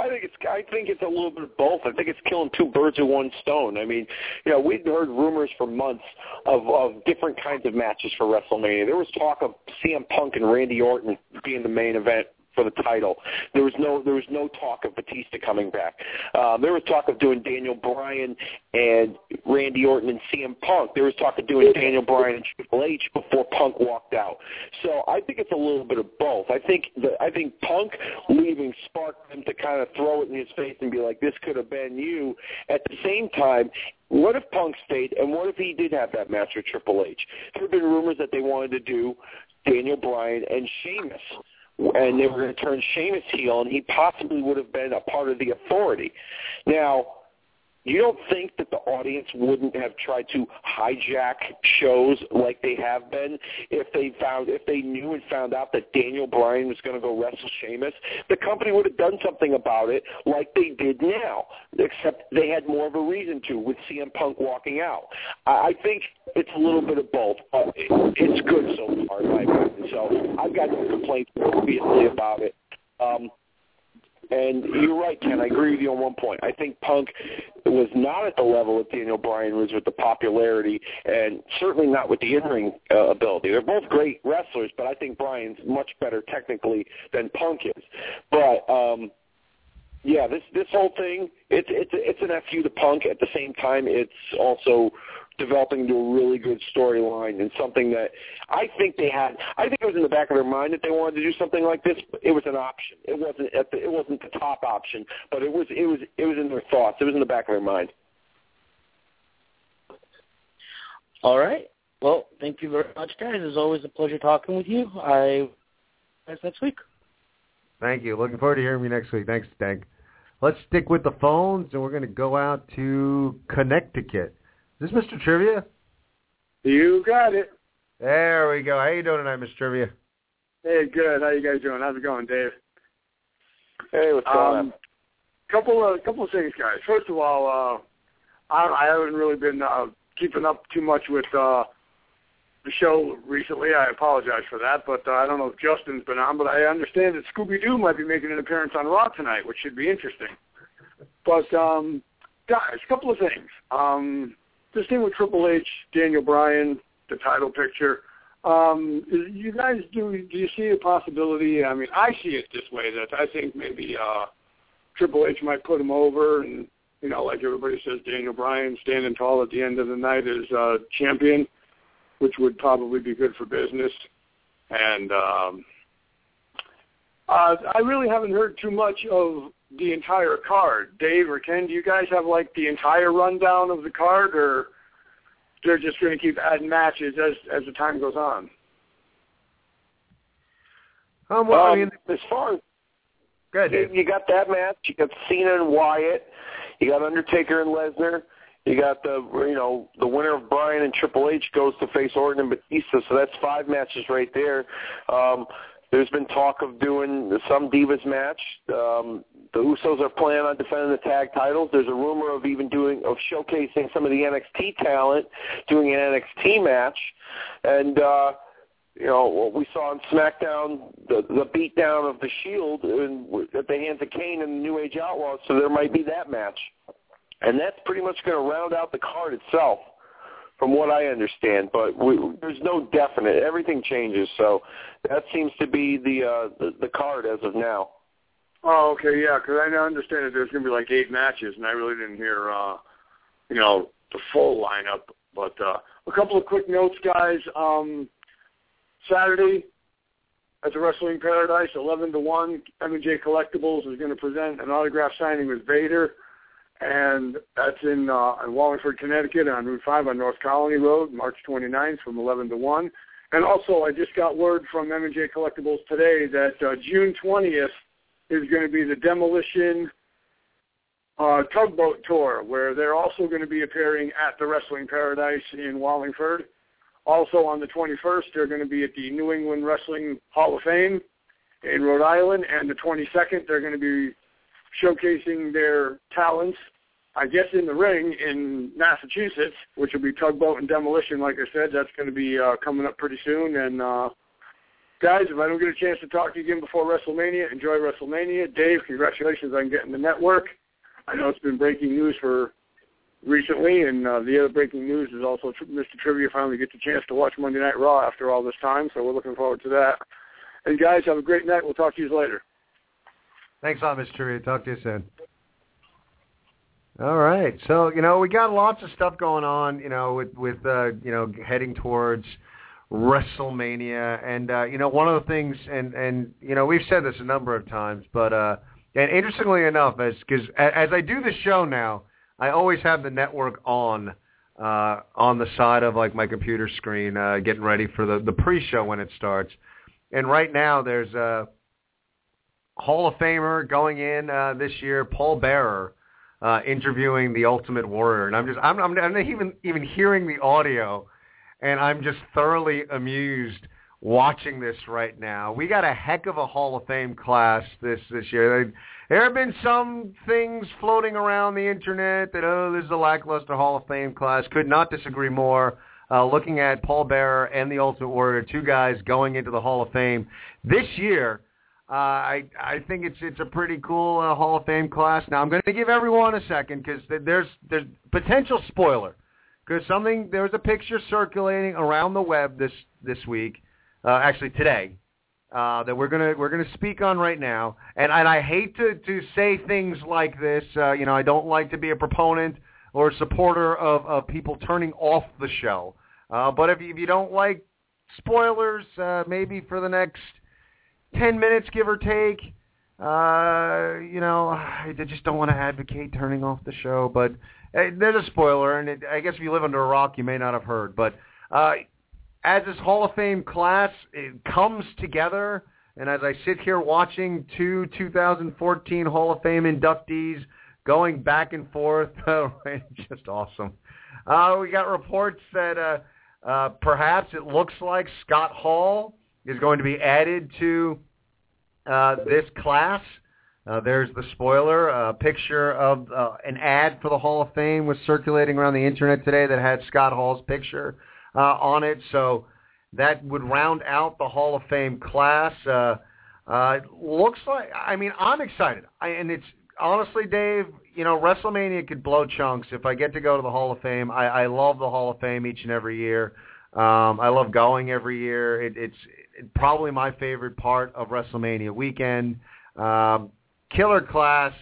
I think it's I think it's a little bit of both. I think it's killing two birds with one stone. I mean, you know, we'd heard rumors for months of of different kinds of matches for WrestleMania. There was talk of CM Punk and Randy Orton being the main event for the title. There was no there was no talk of Batista coming back. Um, there was talk of doing Daniel Bryan and Randy Orton and CM Punk. There was talk of doing Daniel Bryan and Triple H before Punk walked out. So I think it's a little bit of both. I think the, I think Punk leaving sparked them to kind of throw it in his face and be like, "This could have been you." At the same time, what if Punk stayed, and what if he did have that match with Triple H? There have been rumors that they wanted to do Daniel Bryan and Sheamus and they were going to turn Sheamus heel, and he possibly would have been a part of the authority. Now, you don't think that the audience wouldn't have tried to hijack shows like they have been if they found if they knew and found out that Daniel Bryan was going to go wrestle Sheamus? The company would have done something about it like they did now, except they had more of a reason to with CM Punk walking out. I think it's a little bit of both. But it's good so far, in my opinion. So I've got no complaints obviously about it. Um, and you're right, Ken. I agree with you on one point. I think Punk was not at the level that Daniel Bryan was with the popularity, and certainly not with the in-ring uh, ability. They're both great wrestlers, but I think Bryan's much better technically than Punk is. But um, yeah, this this whole thing it's it's it's an fu to Punk. At the same time, it's also developing into a really good storyline and something that I think they had. I think it was in the back of their mind that they wanted to do something like this. But it was an option. It wasn't at the, it wasn't the top option, but it was it was it was in their thoughts. It was in the back of their mind. All right. Well, thank you very much, guys. It's always a pleasure talking with you. I guys next week. Thank you. Looking forward to hearing you next week. Thanks, Dank. let's stick with the phones, and we're going to go out to Connecticut. Is this Mr. Trivia? You got it. There we go. How you doing tonight, Mr. Trivia? Hey, good. How you guys doing? How's it going, Dave? Hey, what's going Um, couple of couple of things, guys. First of all, uh, I, I haven't really been uh, keeping up too much with uh, the show recently. I apologize for that, but uh, I don't know if Justin's been on. But I understand that Scooby Doo might be making an appearance on Raw tonight, which should be interesting. But um, guys, a couple of things. Um, this thing with Triple H, Daniel Bryan, the title picture. Um, you guys do do you see a possibility? I mean, I see it this way that I think maybe uh, Triple H might put him over, and you know, like everybody says, Daniel Bryan standing tall at the end of the night as uh, champion, which would probably be good for business. And um, uh, I really haven't heard too much of the entire card. Dave or Ken, do you guys have like the entire rundown of the card, or they're just going to keep adding matches as as the time goes on? Um, well, I Um, mean, as far as go ahead, you, Dave. you got that match, you got Cena and Wyatt, you got Undertaker and Lesnar, you got the you know the winner of Bryan and Triple H goes to face Orton and Batista, so that's five matches right there. Um, there's been talk of doing some Divas match. Um, the Usos are planning on defending the tag titles. There's a rumor of even doing of showcasing some of the NXT talent, doing an NXT match, and. uh you know, what we saw on SmackDown, the the beatdown of the Shield in, at the hands of Kane and the New Age Outlaws. So there might be that match, and that's pretty much going to round out the card itself, from what I understand. But we, there's no definite. Everything changes, so that seems to be the uh, the, the card as of now. Oh, okay, yeah, because I understand that there's going to be like eight matches, and I really didn't hear, uh, you know, the full lineup. But uh, a couple of quick notes, guys. Um, Saturday at the Wrestling Paradise, 11 to 1, M&J Collectibles is going to present an autograph signing with Vader, and that's in, uh, in Wallingford, Connecticut on Route 5 on North Colony Road, March 29th from 11 to 1. And also, I just got word from M&J Collectibles today that uh, June 20th is going to be the Demolition uh, Tugboat Tour, where they're also going to be appearing at the Wrestling Paradise in Wallingford. Also on the 21st, they're going to be at the New England Wrestling Hall of Fame in Rhode Island, and the 22nd, they're going to be showcasing their talents, I guess, in the ring in Massachusetts, which will be Tugboat and Demolition. Like I said, that's going to be uh, coming up pretty soon. And uh, guys, if I don't get a chance to talk to you again before WrestleMania, enjoy WrestleMania. Dave, congratulations on getting the network. I know it's been breaking news for recently, and uh, the other breaking news is also Mr. Trivia finally gets a chance to watch Monday Night Raw after all this time, so we're looking forward to that. And guys, have a great night. We'll talk to you later. Thanks a lot, Mr. Talk to you soon. All right. So, you know, we got lots of stuff going on, you know, with, with uh, you know, heading towards WrestleMania. And, uh, you know, one of the things, and, and, you know, we've said this a number of times, but, uh, and interestingly enough, as, cause as I do the show now, I always have the network on, uh, on the side of like my computer screen, uh, getting ready for the, the pre-show when it starts. And right now there's a Hall of Famer going in uh, this year, Paul Bearer, uh, interviewing the Ultimate Warrior, and I'm just I'm, I'm I'm not even even hearing the audio, and I'm just thoroughly amused watching this right now. We got a heck of a Hall of Fame class this this year. There have been some things floating around the internet that oh this is a lackluster Hall of Fame class. Could not disagree more. Uh, looking at Paul Bearer and the Ultimate Warrior, two guys going into the Hall of Fame this year. Uh, I I think it's it's a pretty cool uh, Hall of Fame class. Now I'm going to give everyone a second because there's there's potential spoiler because something there was a picture circulating around the web this this week, uh, actually today, uh, that we're gonna we're gonna speak on right now. And and I hate to to say things like this. Uh, you know I don't like to be a proponent or a supporter of of people turning off the show. Uh, but if you, if you don't like spoilers, uh, maybe for the next 10 minutes, give or take. Uh, you know, I just don't want to advocate turning off the show, but uh, there's a spoiler, and it, I guess if you live under a rock, you may not have heard. But uh, as this Hall of Fame class comes together, And as I sit here watching two 2014 Hall of Fame inductees going back and forth, it's just awesome. Uh, we got reports that uh, uh, perhaps it looks like Scott Hall is going to be added to uh, this class. Uh, there's the spoiler. A picture of uh, an ad for the Hall of Fame was circulating around the internet today that had Scott Hall's picture uh, on it. So that would round out the Hall of Fame class. Uh, uh, looks like, I mean, I'm excited. I, and it's honestly, Dave, you know, WrestleMania could blow chunks if I get to go to the Hall of Fame. I, I love the Hall of Fame each and every year. Um, I love going every year. It, it's it, probably my favorite part of WrestleMania weekend. Um, killer class.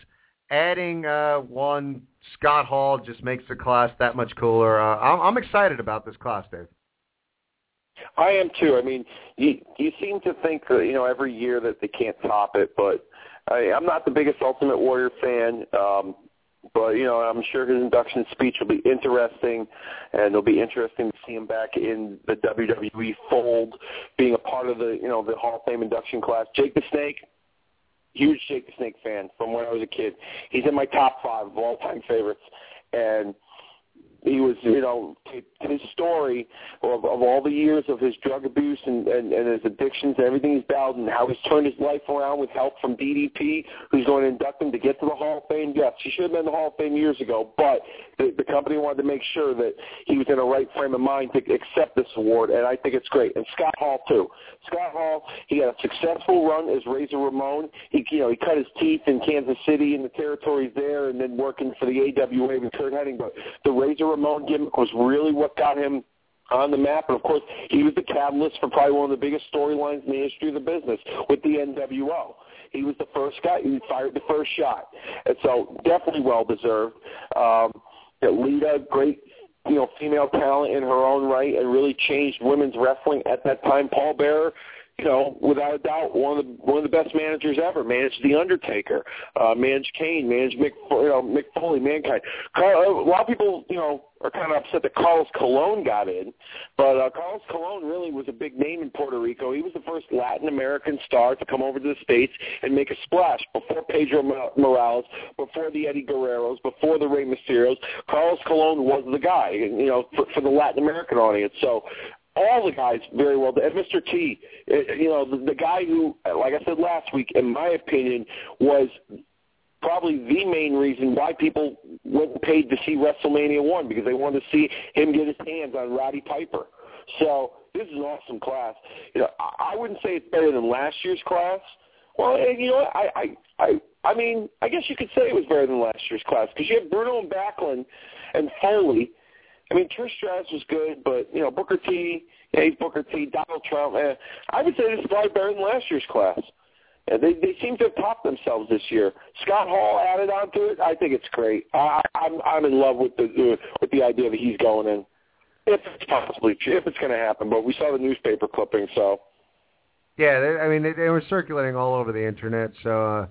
Adding uh, one Scott Hall just makes the class that much cooler. Uh, I'm, I'm excited about this class, Dave. I am too. I mean, you you seem to think that you know every year that they can't top it, but I, I'm not the biggest Ultimate Warrior fan. Um, but you know, I'm sure his induction speech will be interesting, and it'll be interesting to see him back in the WWE fold, being a part of the you know the Hall of Fame induction class. Jake the Snake, huge Jake the Snake fan from when I was a kid. He's in my top five of all time favorites, and he was, you know, his story of, of all the years of his drug abuse and, and, and his addictions and everything he's battled and how he's turned his life around with help from DDP, who's going to induct him to get to the Hall of Fame. Yes, he should have been in the Hall of Fame years ago, but the, the company wanted to make sure that he was in a right frame of mind to accept this award, and I think it's great. And Scott Hall, too. Scott Hall, he had a successful run as Razor Ramon. He, you know, he cut his teeth in Kansas City and the territories there and then working for the AWA with Curt Hennig, but the Razor Ramon gimmick was really what got him on the map. And of course, he was the catalyst for probably one of the biggest storylines in the history of the business with the NWO. He was the first guy. He fired the first shot, and so definitely well deserved. Um, Lita, great you know female talent in her own right, and really changed women's wrestling at that time. Paul Bearer, you know, without a doubt, one of the one of the best managers ever. Managed the Undertaker, uh, managed Kane, managed Mick, you know, Mick Foley, Mankind. Carl, a lot of people, you know, are kind of upset that Carlos Colon got in, but uh, Carlos Colon really was a big name in Puerto Rico. He was the first Latin American star to come over to the states and make a splash before Pedro Morales, before the Eddie Guerreros, before the Rey Mysterios. Carlos Colon was the guy, you know, for, for the Latin American audience. So all the guys very well. And Mr. T, eh, you know, the, guy who, like I said last week, in my opinion, was probably the main reason why people went and paid to see WrestleMania 1 because they wanted to see him get his hands on Roddy Piper. So this is an awesome class. You know, I, I wouldn't say it's better than last year's class. Well, and you know what? I, I, I, I mean, I guess you could say it was better than last year's class because you have Bruno and Backlund and Foley I mean, Trish Stratus was good, but you know Booker T, yeah, he's Booker T, Donald Trump. Eh, I would say this is probably better than last year's class. Yeah, they they seem to have topped themselves this year. Scott Hall added on to it. I think it's great. I, I'm I'm in love with the with the idea that he's going in. If it's possibly if it's going to happen, but we saw the newspaper clipping, so. Yeah, they, I mean they, they were circulating all over the internet, so. uh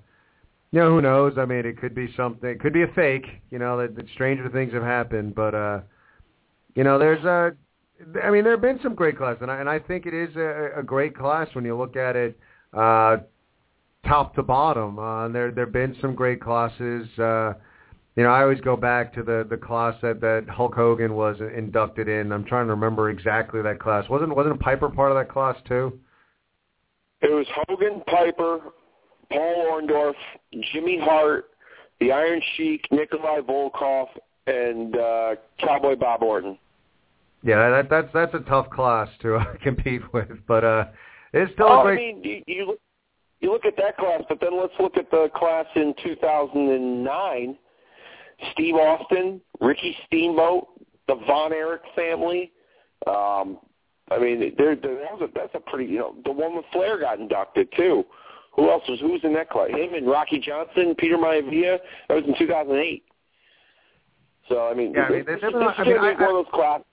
you know, who knows? I mean, it could be something. It could be a fake. You know, that, that stranger things have happened. But uh you know, there's a, I mean, there have been some great classes, and I, and I think it is a, a great class when you look at it uh, top to bottom. Uh, there there have been some great classes. Uh, you know, I always go back to the the class that that Hulk Hogan was inducted in. I'm trying to remember exactly that class. Wasn't wasn't Piper part of that class too? It was Hogan, Piper, Paul Orndorff, Jimmy Hart, the Iron Sheik, Nikolai Volkov, and uh, Cowboy Bob Orton. Yeah, that, that's that's a tough class to uh, compete with, but uh, it's still oh, a great. I mean, you, you look you look at that class, but then let's look at the class in 2009. Steve Austin, Ricky Steamboat, the Von Erich family. Um, I mean, there, there, that was a, that's a pretty, you know, the one with Flair got inducted too. Who else was? Who was in that class? Him and Rocky Johnson, Peter Maivia. That was in 2008. So I mean, yeah, I mean, it's, it's, it's, I mean, one of those classes.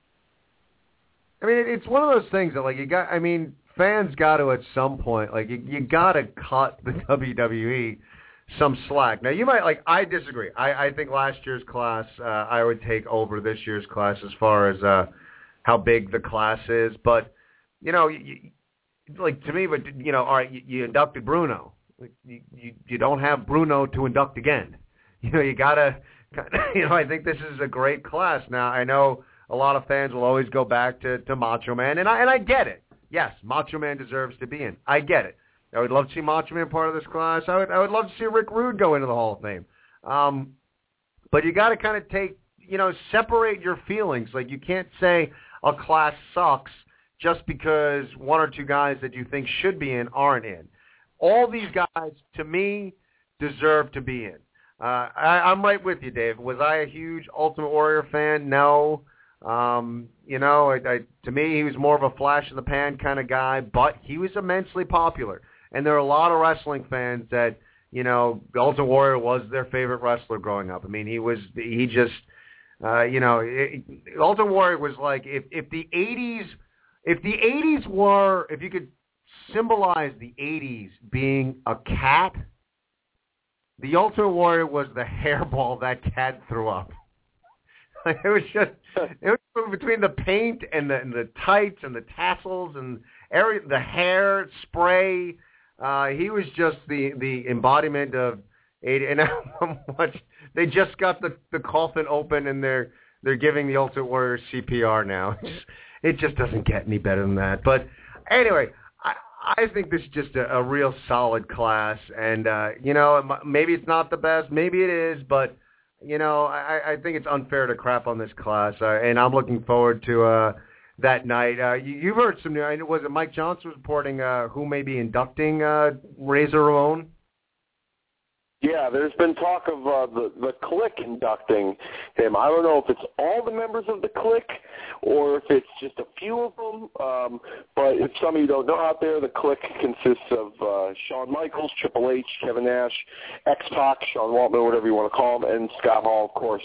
I mean, it's one of those things that like you got. I mean, fans got to at some point like you you got to cut the WWE some slack. Now you might like. I disagree. I I think last year's class uh, I would take over this year's class as far as uh how big the class is. But you know, you, like to me, but you know, all right, you, you inducted Bruno. You, you you don't have Bruno to induct again. You know, you gotta. You know, I think this is a great class. Now, I know a lot of fans will always go back to to Macho Man, and I and I get it. Yes, Macho Man deserves to be in. I get it. I would love to see Macho Man part of this class. I would I would love to see Rick Rude go into the Hall of Fame. Um, but you got to kind of take you know separate your feelings. Like you can't say a class sucks just because one or two guys that you think should be in aren't in. All these guys, to me, deserve to be in. Uh, I, I'm right with you, Dave. Was I a huge Ultimate Warrior fan? No. Um, you know, I, I, to me, he was more of a flash in the pan kind of guy, but he was immensely popular. And there are a lot of wrestling fans that, you know, Ultimate Warrior was their favorite wrestler growing up. I mean, he was, he just, uh, you know, it, Ultimate Warrior was like if if the '80s, if the '80s were, if you could symbolize the '80s being a cat, the Ultimate Warrior was the hairball that cat threw up. it was just it was between the paint and the and the tights and the tassels and every the hair spray. Uh, he was just the the embodiment of 80. And how much they just got the the coffin open and they're they're giving the Ultimate Warrior CPR now. It just, it just doesn't get any better than that. But anyway, I I think this is just a, a real solid class, and uh, you know maybe it's not the best, maybe it is, but you know I, I think it's unfair to crap on this class, uh, and I'm looking forward to. uh that night. Uh, you, you've heard some news. Was it Mike Johnson was reporting uh, who may be inducting uh, Razor Ramon? Yeah, there's been talk of uh, the the Kliq inducting him. I don't know if it's all the members of the Kliq or if it's just a few of them. Um, but if some of you don't know out there, the Kliq consists of uh, Shawn Michaels, Triple H, Kevin Nash, X Pac, Sean Waltman, whatever you want to call him, and Scott Hall, of course.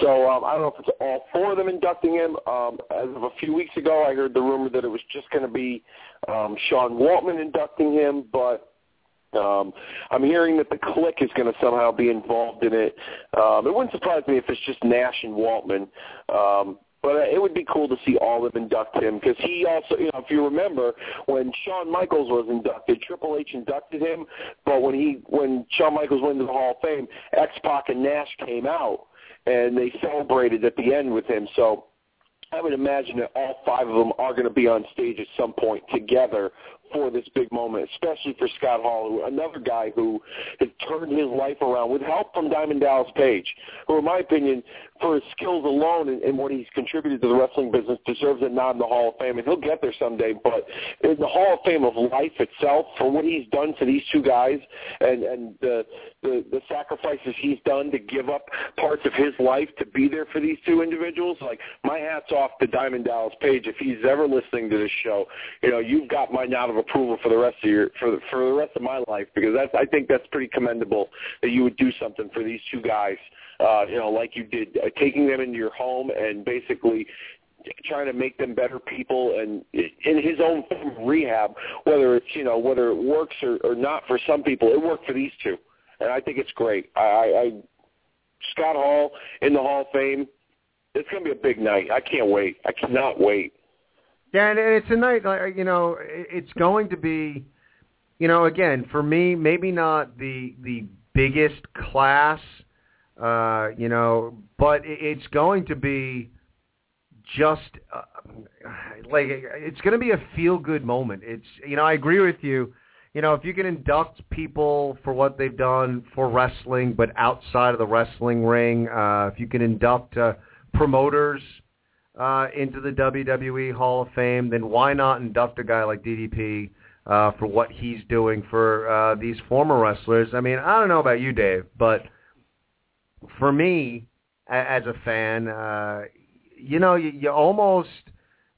So um, I don't know if it's all four of them inducting him. Um, as of a few weeks ago, I heard the rumor that it was just going to be um, Sean Waltman inducting him, but um, I'm hearing that the Kliq is going to somehow be involved in it. Um, it wouldn't surprise me if it's just Nash and Waltman. Um, but uh, it would be cool to see all of them induct him because he also, you know, if you remember when Shawn Michaels was inducted, Triple H inducted him, but when he when Shawn Michaels went to the Hall of Fame, X Pac and Nash came out and they celebrated at the end with him. So I would imagine that all five of them are going to be on stage at some point together for this big moment, especially for Scott Hall, who, another guy who has turned his life around with help from Diamond Dallas Page, who, in my opinion, for his skills alone and, and what he's contributed to the wrestling business, deserves a nod in the Hall of Fame, and he'll get there someday. But in the Hall of Fame of life itself, for what he's done to these two guys and and the the, the sacrifices he's done to give up parts of his life to be there for these two individuals, like my hat's off to Diamond Dallas Page. If he's ever listening to this show, you know you've got my nod of approval for the rest of your for the, for the rest of my life because that's I think that's pretty commendable that you would do something for these two guys uh, you know, like you did, uh, taking them into your home and basically trying to make them better people and in his own rehab, whether it's, you know, whether it works or, or not for some people, it worked for these two. And I think it's great. I, I, I Scott Hall in the Hall of Fame, it's going to be a big night. I can't wait. I cannot wait. Yeah, and it's a night, like you know, it's going to be, you know, again for me, maybe not the the biggest class uh, you know, but it's going to be just uh, like it's going to be a feel good moment. It's you know I agree with you. You know if you can induct people for what they've done for wrestling, but outside of the wrestling ring, uh, if you can induct uh, promoters uh, into the WWE Hall of Fame, then why not induct a guy like DDP uh, for what he's doing for uh, these former wrestlers? I mean I don't know about you, Dave, but for me as a fan, uh, you know, you, you almost,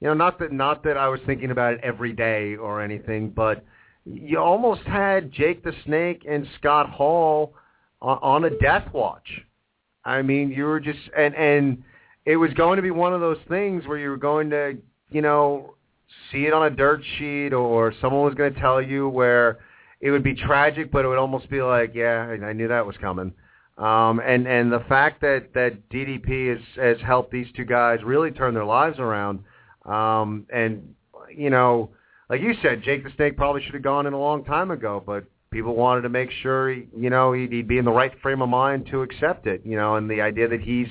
you know, not that not that I was thinking about it every day or anything, but you almost had Jake the Snake and Scott Hall on, on a death watch. I mean, you were just and and it was going to be one of those things where you were going to, you know, see it on a dirt sheet or someone was going to tell you where it would be tragic, but it would almost be like, yeah, I knew that was coming. Um, and and the fact that that DDP has has helped these two guys really turn their lives around, um, and you know, like you said, Jake the Snake probably should have gone in a long time ago, but people wanted to make sure he, you know he'd, he'd be in the right frame of mind to accept it. You know, and the idea that he's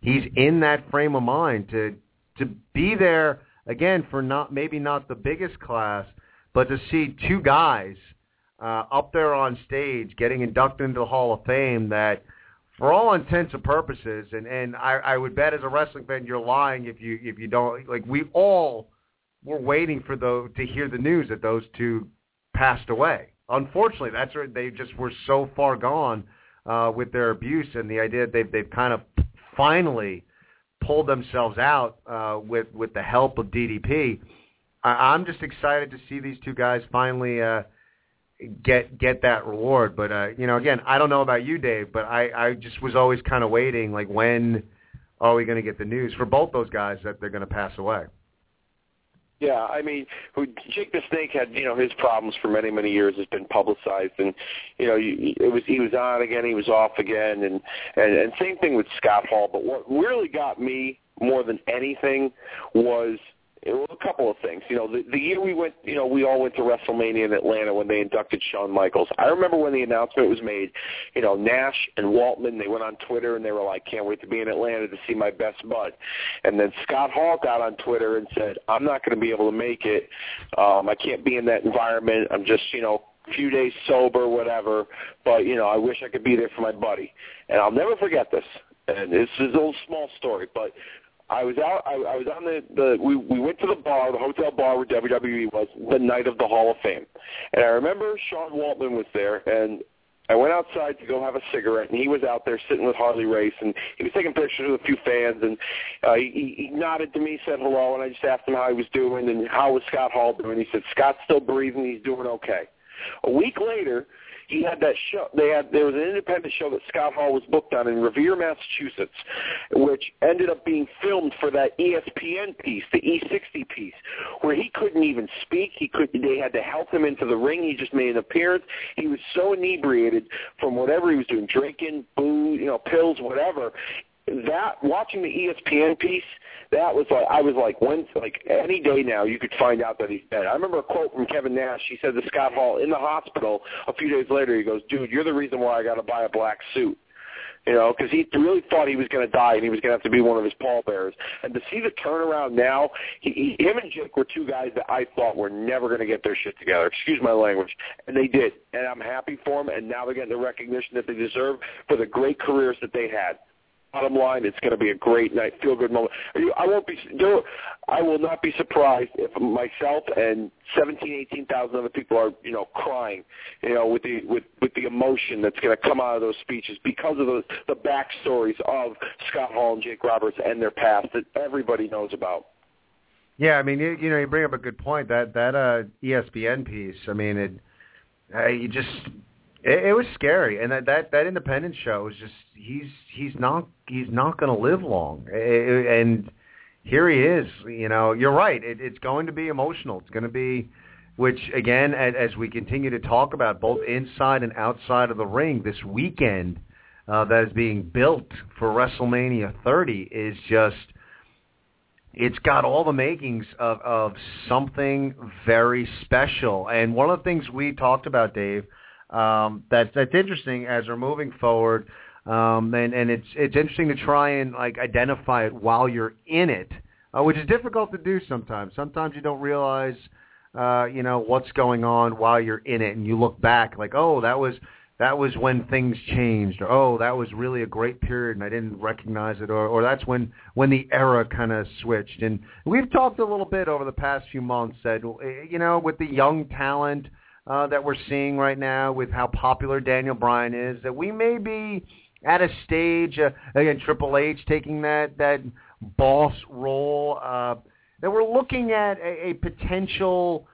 he's in that frame of mind to to be there again for not maybe not the biggest class, but to see two guys uh, up there on stage getting inducted into the Hall of Fame that for all intents and purposes, and and I, I would bet as a wrestling fan you're lying if you if you don't like we all were waiting for the to hear the news that those two passed away. Unfortunately, that's where they just were so far gone uh, with their abuse and the idea that they've they've kind of finally pulled themselves out uh, with with the help of DDP. I, I'm just excited to see these two guys finally uh, get get that reward. But uh, you know, again, I don't know about you, Dave, but I I just was always kind of waiting, like when are we going to get the news for both those guys that they're going to pass away? Yeah, I mean, who Jake the Snake had, you know, his problems for many, many years has been publicized, and you know, it was he was on again, he was off again, and and and same thing with Scott Hall. But what really got me more than anything was was a couple of things. You know, the, the year we went, you know, we all went to WrestleMania in Atlanta when they inducted Shawn Michaels. I remember when the announcement was made. You know, Nash and Waltman, they went on Twitter and they were like, "Can't wait to be in Atlanta to see my best bud." And then Scott Hall got on Twitter and said, "I'm not going to be able to make it. Um, I can't be in that environment. I'm just, you know, few days sober, whatever. But you know, I wish I could be there for my buddy." And I'll never forget this. And this is a little small story, but I was out. I, I was on the the. We we went to the bar, the hotel bar where WWE was, the night of the Hall of Fame, and I remember Sean Waltman was there, and I went outside to go have a cigarette, and he was out there sitting with Harley Race, and he was taking pictures with a few fans, and uh, he, he nodded to me, said hello, and I just asked him how he was doing and how was Scott Hall doing. He said Scott's still breathing, he's doing okay. A week later, he had that show. They had there was an independent show that Scott Hall was booked on in Revere, Massachusetts, which ended up being filmed for that ESPN piece, the E60 piece, where he couldn't even speak. He could. They had to help him into the ring. He just made an appearance. He was so inebriated from whatever he was doing, drinking, booze, you know, pills, whatever that watching the ESPN piece, that was like I was like when like any day now you could find out that he's dead. I remember a quote from Kevin Nash. He said to Scott Hall in the hospital a few days later. He goes, "Dude, you're the reason why I got to buy a black suit." You know, because he really thought he was going to die and he was going to have to be one of his pallbearers. And to see the turnaround now, he, he, him and Jake were two guys that I thought were never going to get their shit together. Excuse my language, and they did. And I'm happy for them. And now they're getting the recognition that they deserve for the great careers that they had bottom line, it's going to be a great night, feel good moment. I won't be, I will not be surprised if myself and seventeen, eighteen thousand other people are, you know, crying, you know, with the with with the emotion that's going to come out of those speeches because of the the backstories of Scott Hall and Jake Roberts and their past that everybody knows about. Yeah, I mean, you, you know, you bring up a good point. That that uh, ESPN piece. I mean, it. Uh, you just it, it was scary, and that that that independent show was just he's he's not he's not going to live long, and here he is. You know, you're right. It, it's going to be emotional. It's going to be, which again, as, as we continue to talk about both inside and outside of the ring this weekend, uh, that is being built for WrestleMania 30 is just. It's got all the makings of, of something very special. And one of the things we talked about, Dave, um, that's that's interesting as we're moving forward, um, and and it's it's interesting to try and like identify it while you're in it, uh, which is difficult to do sometimes. Sometimes you don't realize, uh, you know, what's going on while you're in it, and you look back like, oh, that was that was when things changed, or oh, that was really a great period, and I didn't recognize it, or or that's when when the era kind of switched. And we've talked a little bit over the past few months that you know, with the young talent uh, that we're seeing right now with how popular Daniel Bryan is, that we may be at a stage, uh, again, Triple H taking that, that boss role, uh, that we're looking at a, a potential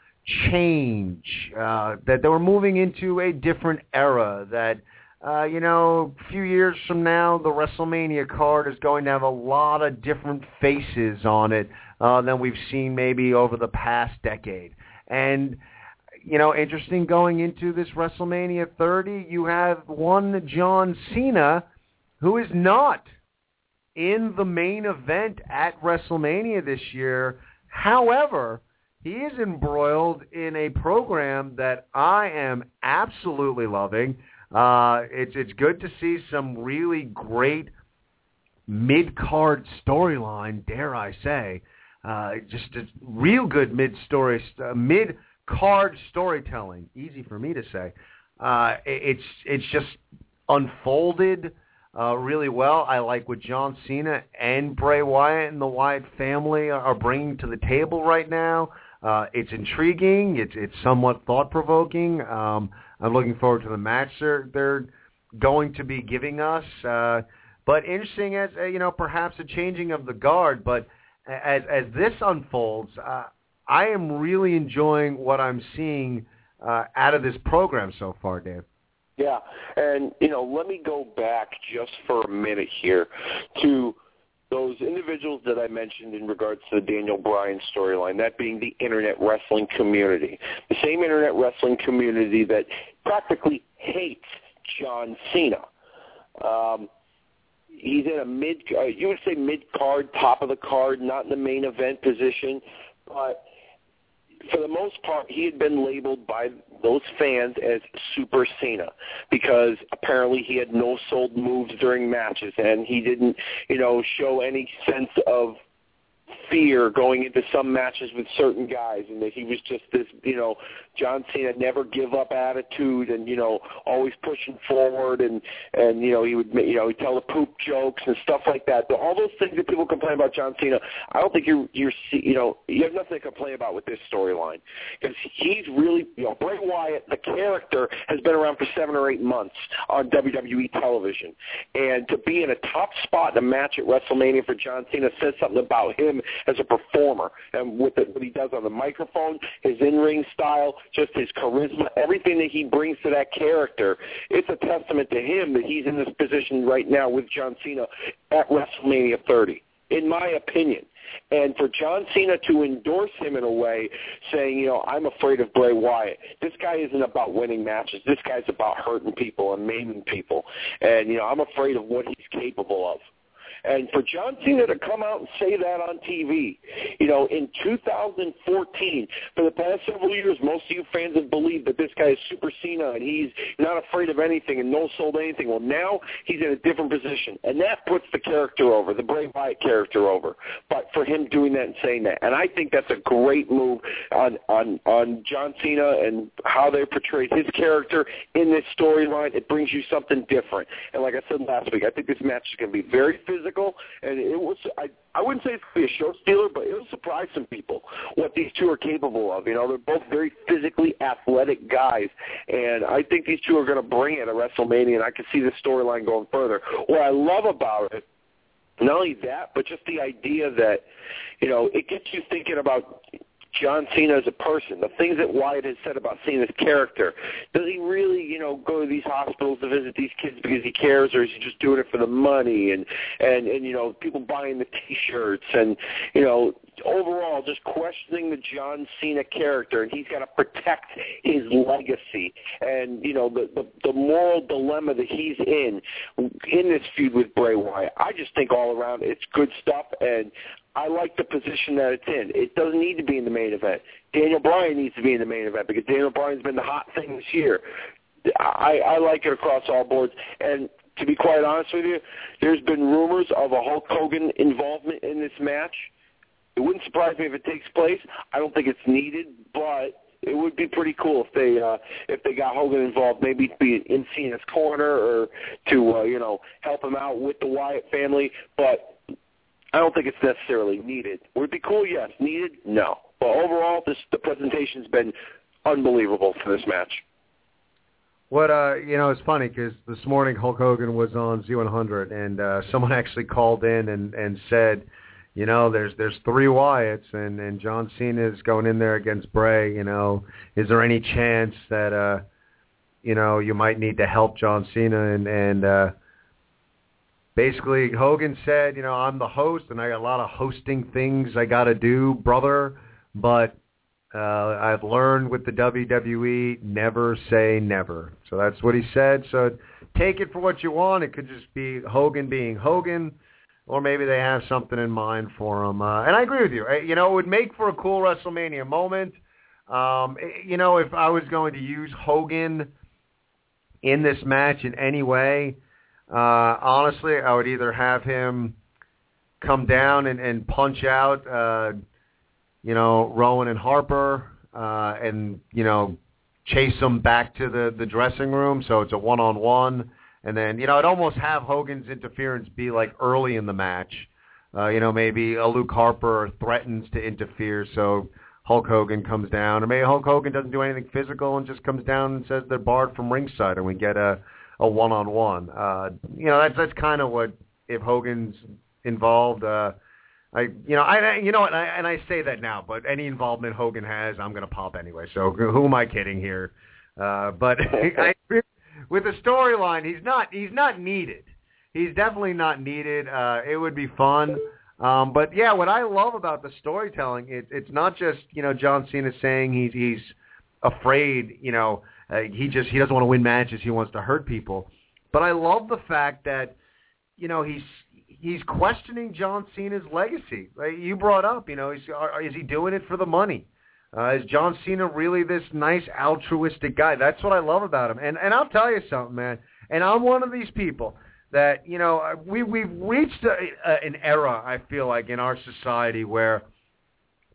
change, uh, that, that we're moving into a different era, that, uh, you know, a few years from now, the WrestleMania card is going to have a lot of different faces on it uh, than we've seen maybe over the past decade. And you know, interesting going into this WrestleMania 30, you have one John Cena who is not in the main event at WrestleMania this year. However, he is embroiled in a program that I am absolutely loving. Uh, it's it's good to see some really great mid-card storyline, dare I say. Uh, just a real good mid-story, uh, mid-card storytelling. Easy for me to say. Uh, it's it's just unfolded uh, really well. I like what John Cena and Bray Wyatt and the Wyatt family are bringing to the table right now. Uh, it's intriguing. It's it's somewhat thought provoking. Um, I'm looking forward to the match they're they're going to be giving us. Uh, but interesting as uh, you know, perhaps a changing of the guard. But as as this unfolds, uh, I am really enjoying what I'm seeing uh, out of this program so far, Dave. Yeah, and you know, let me go back just for a minute here to those individuals that I mentioned in regards to the Daniel Bryan storyline, that being the internet wrestling community, the same internet wrestling community that practically hates John Cena. Um, he's in a mid, uh, you would say mid card, top of the card, not in the main event position, but for the most part, he had been labeled by those fans as Super Cena because apparently he had no sold moves during matches and he didn't, you know, show any sense of fear going into some matches with certain guys and that he was just this, you know, John Cena never give up attitude and you know always pushing forward and and you know he would you know he'd tell the poop jokes and stuff like that. All those things that people complain about John Cena, I don't think you're you're you know you have nothing to complain about with this storyline because he's really you know Bray Wyatt the character has been around for seven or eight months on WWE television and to be in a top spot in a match at WrestleMania for John Cena says something about him as a performer and with the, what he does on the microphone, his in-ring style just his charisma, everything that he brings to that character. It's a testament to him that he's in this position right now with John Cena at WrestleMania 30, in my opinion. And for John Cena to endorse him in a way, saying, you know, I'm afraid of Bray Wyatt. This guy isn't about winning matches. This guy's about hurting people and maiming people. And, you know, I'm afraid of what he's capable of. And for John Cena to come out and say that on TV, you know, in 2014, for the past several years, most of you fans have believed that this guy is Super Cena and he's not afraid of anything and no sold anything. Well, now he's in a different position, and that puts the character over, the Bray Wyatt character over. But for him doing that and saying that, and I think that's a great move on on on John Cena and how they portrayed his character in this storyline. It brings you something different. And like I said last week, I think this match is going to be very physical and it was I I wouldn't say it's going to be a show stealer, but it'll surprise some people what these two are capable of. You know, they're both very physically athletic guys, and I think these two are going to bring it at WrestleMania, and I can see the storyline going further. What I love about it not only that, but just the idea that, you know, it gets you thinking about John Cena as a person, the things that Wyatt has said about Cena's character. Does he really, you know, go to these hospitals to visit these kids because he cares, or is he just doing it for the money and and and you know people buying the T-shirts and you know overall just questioning the John Cena character, and he's got to protect his legacy and you know the, the the moral dilemma that he's in in this feud with Bray Wyatt. I just think all around it's good stuff, and I like the position that it's in. It doesn't need to be in the main event. Daniel Bryan needs to be in the main event because Daniel Bryan's been the hot thing this year. I, I like it across all boards. And to be quite honest with you, there's been rumors of a Hulk Hogan involvement in this match. It wouldn't surprise me if it takes place. I don't think it's needed, but it would be pretty cool if they uh, if they got Hogan involved, maybe to be in Cena's corner or to uh, you know help him out with the Wyatt family. But I don't think it's necessarily needed. Would it be cool? Yes. Needed? No. But overall, this the presentation's been unbelievable for this match. What uh, you know, it's funny because this morning Hulk Hogan was on Z100, and uh, someone actually called in and and said, you know, there's there's three Wyatts, and and John Cena is going in there against Bray. You know, is there any chance that uh, you know, you might need to help John Cena and and uh, basically Hogan said, you know, I'm the host and I got a lot of hosting things I got to do, brother, but uh, I've learned with the WWE, never say never. So that's what he said. So take it for what you want. It could just be Hogan being Hogan. or maybe they have something in mind for him. Uh, and I agree with you. You know, it would make for a cool WrestleMania moment. Um, you know, if I was going to use Hogan in this match in any way, uh, honestly, I would either have him come down and, and punch out, uh, you know, Rowan and Harper, uh, and you know, chase them back to the the dressing room. So it's a one on one, and then you know, I'd almost have Hogan's interference be like early in the match. Uh, you know, maybe a Luke Harper threatens to interfere, so Hulk Hogan comes down, or maybe Hulk Hogan doesn't do anything physical and just comes down and says they're barred from ringside, and we get a a one on one. Uh, you know, that's that's kind of what if Hogan's involved. Uh, I you know I you know what I, and I say that now, but any involvement Hogan has, I'm gonna pop anyway. So who am I kidding here? Uh, but I, with the storyline, he's not he's not needed. He's definitely not needed. Uh, it would be fun. Um, but yeah, what I love about the storytelling, it, it's not just you know John Cena saying he's he's afraid, you know, uh, he just he doesn't want to win matches, he wants to hurt people. But I love the fact that you know he's he's questioning John Cena's legacy. Like you brought up, you know, are, is he doing it for the money? Uh, is John Cena really this nice altruistic guy? That's what I love about him. And and I'll tell you something, man. And I'm one of these people that you know uh, we we've reached a, a, an era I feel like in our society where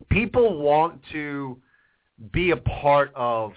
people want to be a part of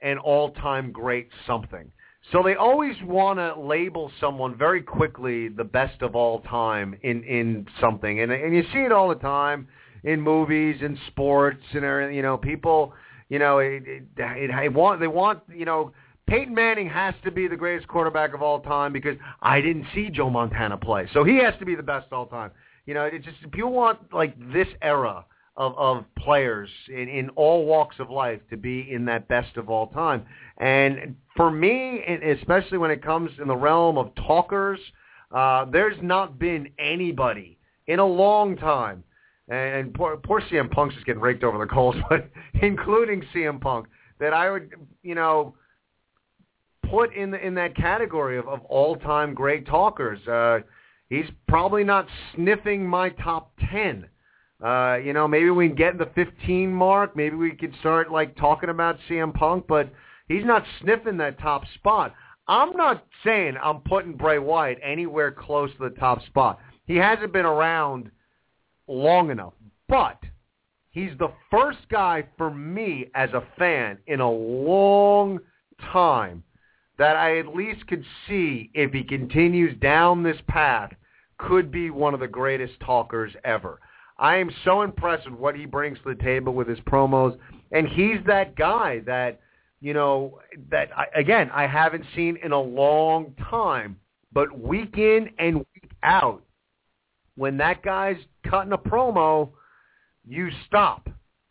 an all-time great something. So they always want to label someone very quickly the best of all time in in something, and and you see it all the time in movies and sports and. You know, people, you know, it, it, it, it want they want you know Peyton Manning has to be the greatest quarterback of all time because I didn't see Joe Montana play. So he has to be the best all time. You know, it's just people want like this era of, of players in, in all walks of life to be in that best of all time. And for me, especially when it comes in the realm of talkers, uh, there's not been anybody in a long time, and poor, poor CM Punk's just getting raked over the coals, but including CM Punk, that I would, you know, put in the, in that category of, of all-time great talkers. Uh, he's probably not sniffing my top 10. Uh, you know, maybe we can get in the 15 mark. Maybe we could start like talking about CM Punk, but he's not sniffing that top spot. I'm not saying I'm putting Bray Wyatt anywhere close to the top spot. He hasn't been around long enough, but he's the first guy for me as a fan in a long time that I at least could see if he continues down this path could be one of the greatest talkers ever. I am so impressed with what he brings to the table with his promos, and he's that guy that you know that I, again I haven't seen in a long time. But week in and week out, when that guy's cutting a promo, you stop.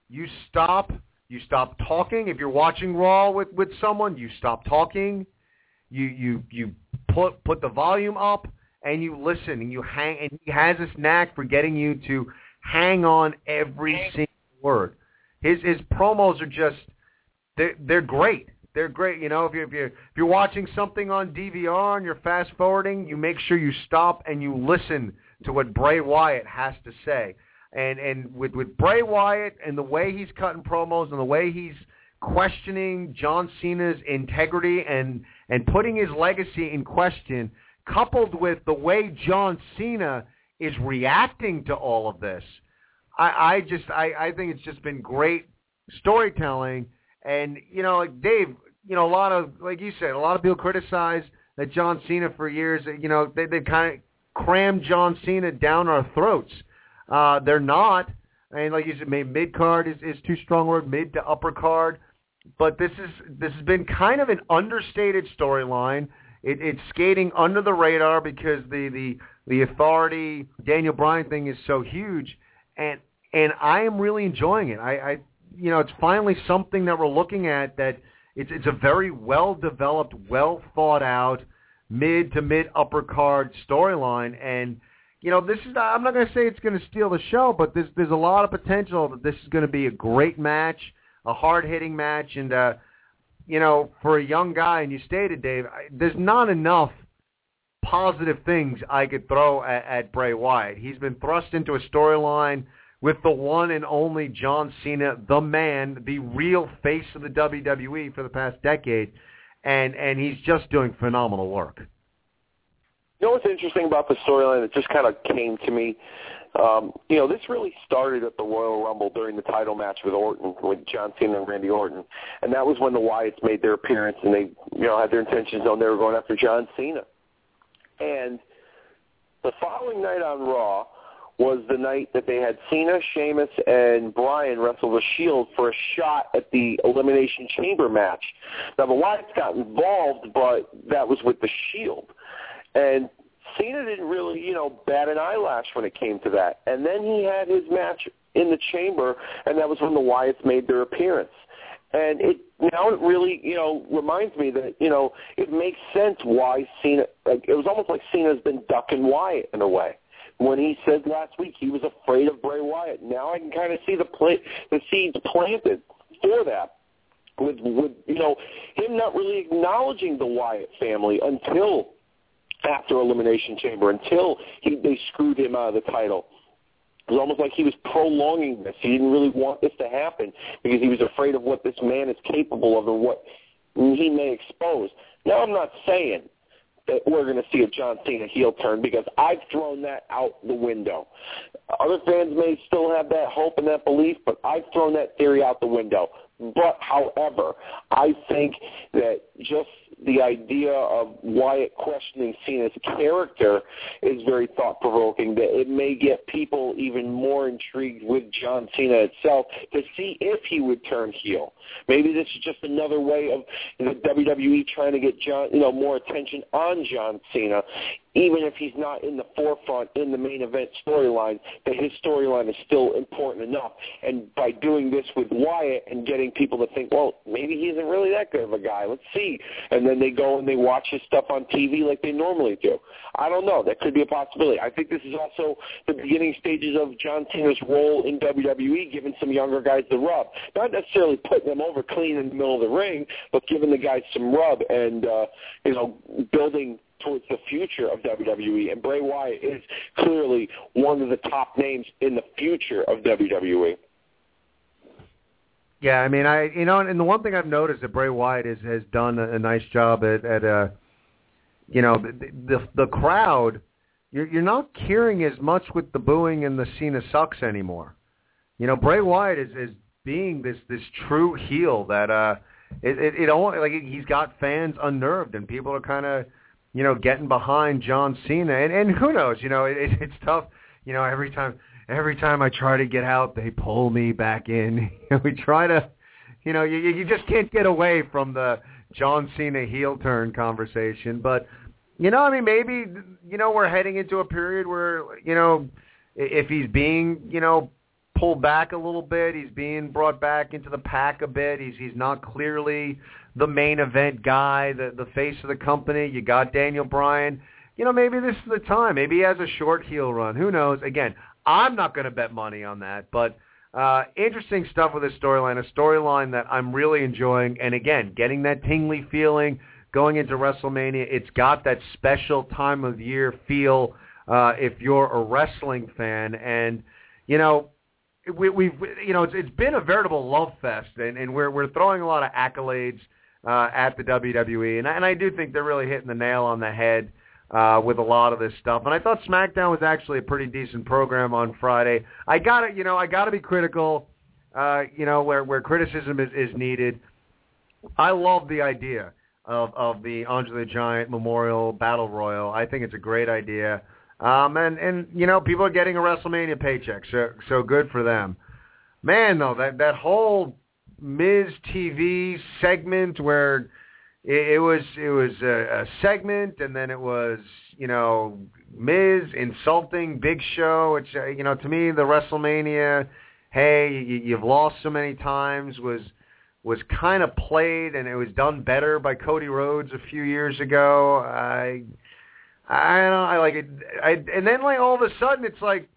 You stop. You stop talking. If you're watching Raw with with someone, you stop talking you you you put put the volume up and you listen and you hang and he has this knack for getting you to hang on every single word. His his promos are just they're they're great. They're great. You know, if you if you if you're watching something on DVR and you're fast forwarding, you make sure you stop and you listen to what Bray Wyatt has to say. And and with with Bray Wyatt and the way he's cutting promos and the way he's questioning John Cena's integrity and and putting his legacy in question, coupled with the way John Cena is reacting to all of this, I, I just I, I think it's just been great storytelling. And you know, like Dave, you know, a lot of like you said, a lot of people criticize that John Cena for years. You know, they they kind of crammed John Cena down our throats. Uh, they're not. And like you said, maybe mid card is, is too strong word, mid to upper card but this is this has been kind of an understated storyline. It, it's skating under the radar because the the the authority Daniel Bryan thing is so huge, and and I am really enjoying it. I, I you know it's finally something that we're looking at that it's it's a very well developed, well thought out mid to mid upper card storyline and you know this is I'm not going to say it's going to steal the show but there's there's a lot of potential that this is going to be a great match a hard hitting match, and uh, you know, for a young guy, and you stated, Dave, I, there's not enough positive things I could throw at, at Bray Wyatt. He's been thrust into a storyline with the one and only John Cena, the man, the real face of the WWE for the past decade, and and he's just doing phenomenal work. You know what's interesting about the storyline that just kind of came to me? Um, you know, this really started at the Royal Rumble during the title match with Orton, with John Cena and Randy Orton, and that was when the Wyatts made their appearance, and they, you know, had their intentions on they were going after John Cena. And the following night on Raw was the night that they had Cena, Sheamus, and Bryan wrestle the Shield for a shot at the Elimination Chamber match. Now the Wyatts got involved, but that was with the Shield. And Cena didn't really, you know, bat an eyelash when it came to that. And then he had his match in the chamber, and that was when the Wyatts made their appearance. And it now it really, you know, reminds me that, you know, it makes sense why Cena, like, it was almost like Cena's been ducking Wyatt in a way. When he said last week he was afraid of Bray Wyatt. Now I can kind of see the play, the seeds planted for that with, with, you know, him not really acknowledging the Wyatt family until after Elimination Chamber until he, they screwed him out of the title. It was almost like he was prolonging this. He didn't really want this to happen because he was afraid of what this man is capable of and what he may expose. Now, I'm not saying that we're going to see a John Cena heel turn because I've thrown that out the window. Other fans may still have that hope and that belief, but I've thrown that theory out the window. But, however, I think that just the idea of Wyatt questioning Cena's character is very thought provoking. That it may get people even more intrigued with John Cena itself to see if he would turn heel. Maybe this is just another way of the WWE trying to get John, you know, more attention on John Cena, even if he's not in the forefront in the main event storyline, that his storyline is still important enough. And by doing this with Wyatt and getting people to think, well, maybe he isn't really that good of a guy. Let's see. And then they go and they watch his stuff on TV like they normally do. I don't know. That could be a possibility. I think this is also the beginning stages of John Cena's role in WWE, giving some younger guys the rub. Not necessarily putting them over clean in the middle of the ring, but giving the guys some rub and, uh, you know, building towards the future of WWE, and Bray Wyatt is clearly one of the top names in the future of WWE. Yeah, I mean, I you know, and the one thing I've noticed that Bray Wyatt is, has done a, a nice job at, at uh, you know, the the, the crowd. You're you're not hearing as much with the booing and the Cena sucks anymore. You know, Bray Wyatt is is being this this true heel that uh, it it, it only like he's got fans unnerved and people are kind of you know, getting behind John Cena. And, and who knows, you know, it, it's tough. You know, every time every time I try to get out, they pull me back in. we try to, you know, you, you just can't get away from the John Cena heel turn conversation. But, you know, I mean, maybe, you know, we're heading into a period where, you know, if he's being, you know, pulled back a little bit, he's being brought back into the pack a bit. He's he's not clearly the main event guy, the the face of the company. You got Daniel Bryan. You know, maybe this is the time. Maybe he has a short heel run. Who knows? Again, I'm not going to bet money on that, but uh, interesting stuff with this storyline. A storyline that I'm really enjoying, and again, getting that tingly feeling going into WrestleMania. It's got that special time of year feel uh, if you're a wrestling fan, and you know we, we've you know it's, it's been a veritable love fest, and, and we're we're throwing a lot of accolades uh, at the WWE, and I, and I do think they're really hitting the nail on the head uh, with a lot of this stuff. And I thought SmackDown was actually a pretty decent program on Friday. I got to you know I got to be critical, uh, you know where where criticism is, is needed. I love the idea of of the Andre the Giant Memorial Battle Royal. I think it's a great idea. Um, and and you know people are getting a WrestleMania paycheck, so so good for them. Man, though that that whole Miz TV segment where it, it was it was a, a segment, and then it was you know Miz insulting Big Show, which uh, you know to me the WrestleMania, hey you, you've lost so many times was was kind of played, and it was done better by Cody Rhodes a few years ago. I I don't. I like it. I, and then like all of a sudden it's like,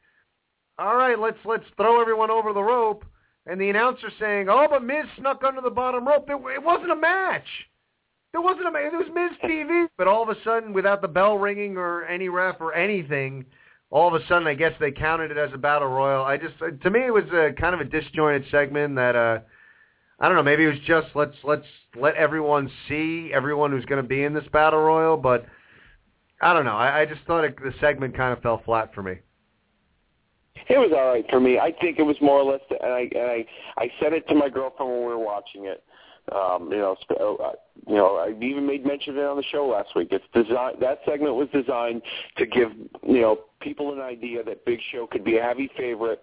all right, let's let's throw everyone over the rope. And the announcer saying, "Oh, but Miz snuck under the bottom rope. It, it wasn't a match. There wasn't a match. it was Miz TV, but all of a sudden, without the bell ringing or any ref or anything, all of a sudden, I guess they counted it as a battle royal. I just to me, it was a kind of a disjointed segment that uh, I don't know. Maybe it was just let's let's let everyone see everyone who's going to be in this battle royal, but I don't know. I, I just thought it, the segment kind of fell flat for me. It was all right for me. I think it was more or less, and I and I I said it to my girlfriend when we were watching it. Um, you know, uh, you know, I even made mention of it on the show last week. It's designed. That segment was designed to give you know people an idea that Big Show could be a heavy favorite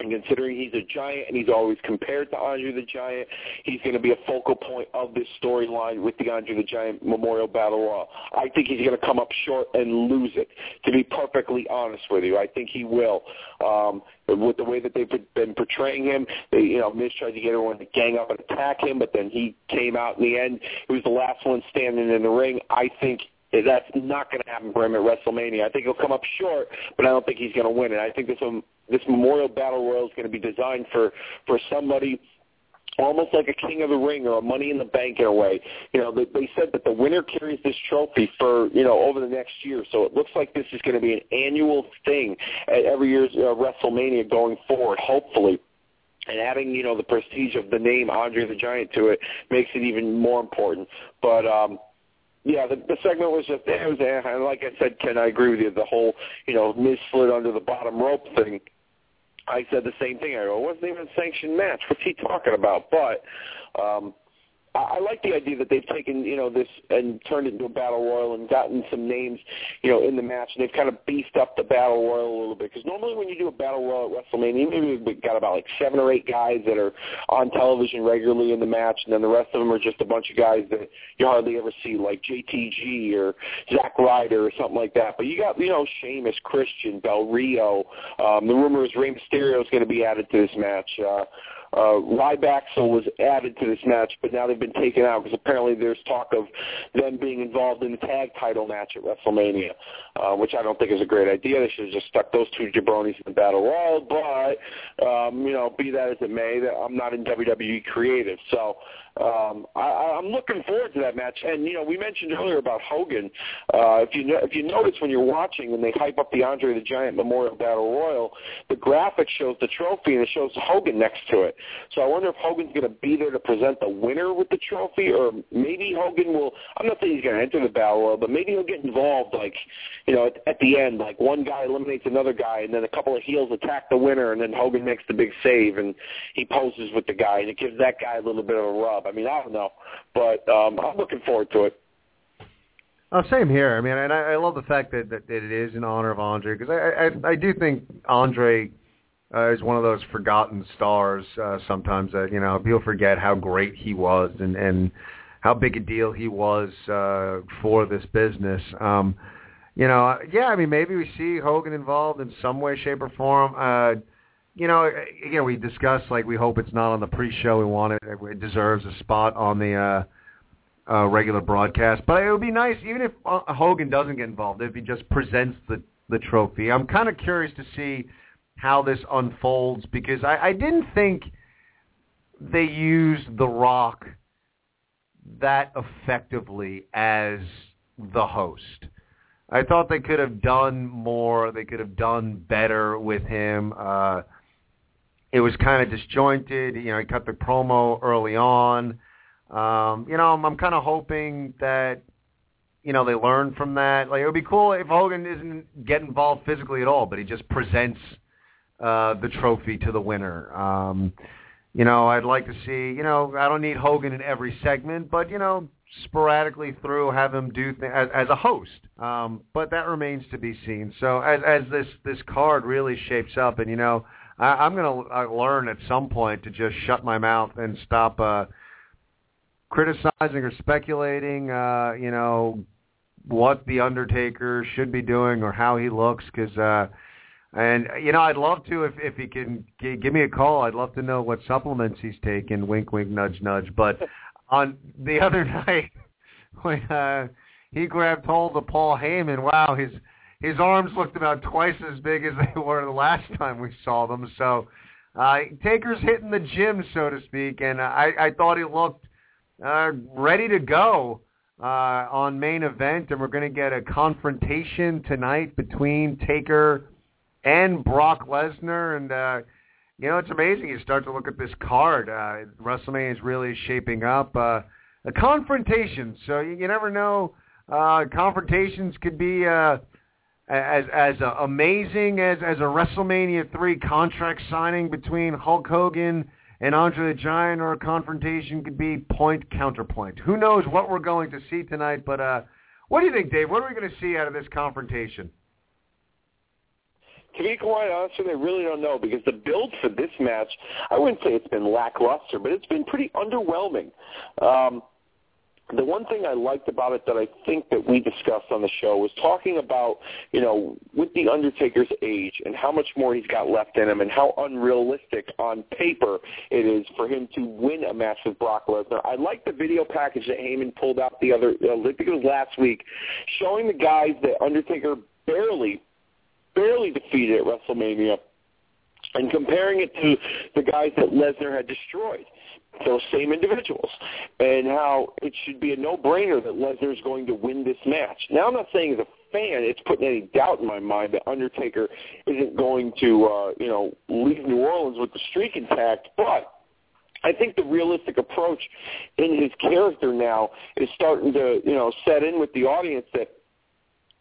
and considering he's a giant and he's always compared to Andre the Giant, he's going to be a focal point of this storyline with the Andre the Giant Memorial Battle Royal. I think he's going to come up short and lose it. To be perfectly honest with you, I think he will. Um, with the way that they've been portraying him, they, you know, Miz tried to get everyone to gang up and attack him, but then he came out in the end. He was the last one standing in the ring. I think that's not going to happen for him at WrestleMania. I think he'll come up short, but I don't think he's going to win it. I think this this Memorial Battle Royal is going to be designed for for somebody almost like a King of the Ring or a Money in the Bank in a way. You know, they, they said that the winner carries this trophy for you know over the next year. So it looks like this is going to be an annual thing at every year's uh, WrestleMania going forward. Hopefully and adding, you know, the prestige of the name Andre the Giant to it makes it even more important. But um yeah, the, the segment was just it was and like I said, Ken, I agree with you. The whole you know Miz slid under the bottom rope thing I said the same thing. I go, it wasn't even a sanctioned match. What's he talking about? But um, I, like the idea that they've taken you know this and turned it into a battle royal and gotten some names you know in the match and they've kind of beefed up the battle royal a little bit because normally when you do a battle royal at WrestleMania, maybe we've got about like seven or eight guys that are on television regularly in the match, and then the rest of them are just a bunch of guys that you hardly ever see, like JTG or Zack Ryder or something like that. But you got you know Sheamus, Christian, Del Rio. Um, the rumor is Rey Mysterio is going to be added to this match. Uh, uh, Rybaxel was added to this match, but now they've been taken out because apparently there's talk of them being involved in the tag title match at WrestleMania, uh, which I don't think is a great idea. They should have just stuck those two jabronis in the battle royal. But um, you know, be that as it may, I'm not in WWE creative, so um, I, I'm looking forward to that match. And you know, we mentioned earlier about Hogan. Uh, if you if you notice when you're watching and they hype up the Andre the Giant Memorial Battle Royal, the graphic shows the trophy and it shows Hogan next to it. So I wonder if Hogan's going to be there to present the winner with the trophy, or maybe Hogan will. I'm not saying he's going to enter the Battle but maybe he'll get involved, like you know, at, at the end, like one guy eliminates another guy, and then a couple of heels attack the winner, and then Hogan makes the big save, and he poses with the guy, and it gives that guy a little bit of a rub. I mean, I don't know, but um, I'm looking forward to it. Oh, same here. I mean, and I, I love the fact that, that, that it is in honor of Andre because I, I I do think Andre uh, is one of those forgotten stars. Uh, sometimes that you know people forget how great he was and and how big a deal he was uh, for this business. Um, you know, yeah. I mean, maybe we see Hogan involved in some way, shape, or form. Uh, you know, again, we discussed like we hope it's not on the pre-show. We want it; it deserves a spot on the uh, uh, regular broadcast. But it would be nice, even if uh, Hogan doesn't get involved, if he just presents the the trophy. I'm kind of curious to see how this unfolds because I, I didn't think they used The Rock that effectively as the host. I thought they could have done more. They could have done better with him. Uh, it was kind of disjointed. You know, he cut the promo early on. Um, you know, I'm, I'm kind of hoping that you know they learn from that. Like it would be cool if Hogan doesn't get involved physically at all, but he just presents uh, the trophy to the winner. Um, you know, I'd like to see. You know, I don't need Hogan in every segment, but you know, sporadically through have him do th- as, as a host. Um, but that remains to be seen. So as as this this card really shapes up, and you know I, I'm going to learn at some point to just shut my mouth and stop uh, criticizing or speculating. Uh, you know what the Undertaker should be doing or how he looks because. Uh, and you know, I'd love to if if he can g- give me a call. I'd love to know what supplements he's taking. Wink, wink, nudge, nudge. But on the other night when uh, he grabbed hold of Paul Heyman, wow, his his arms looked about twice as big as they were the last time we saw them. So uh, Taker's hitting the gym, so to speak, and I, I thought he looked uh, ready to go uh, on main event, and we're going to get a confrontation tonight between Taker and Brock Lesnar. And uh, you know, it's amazing. You start to look at this card. Uh, WrestleMania is really shaping up. Uh, a confrontation. So you, you never know. Uh, confrontations could be uh, as as uh, amazing as as a WrestleMania three contract signing between Hulk Hogan and Andre the Giant, or a confrontation could be point counterpoint. Who knows what we're going to see tonight? But uh, what do you think, Dave? What are we going to see out of this confrontation? To be quite honest, I really don't know because the build for this match, I wouldn't say it's been lackluster, but it's been pretty underwhelming. Um, the one thing I liked about it that I think that we discussed on the show was talking about, you know, with the Undertaker's age and how much more he's got left in him and how unrealistic on paper it is for him to win a match with Brock Lesnar. I like the video package that Heyman pulled out the other, uh, I think it was last week, showing the guys that Undertaker barely, barely defeated at WrestleMania and comparing it to the guys that Lesnar had destroyed those same individuals, and how it should be a no-brainer that Lesnar is going to win this match. Now, I'm not saying as a fan it's putting any doubt in my mind that Undertaker isn't going to, uh, you know, leave New Orleans with the streak intact, but I think the realistic approach in his character now is starting to, you know, set in with the audience that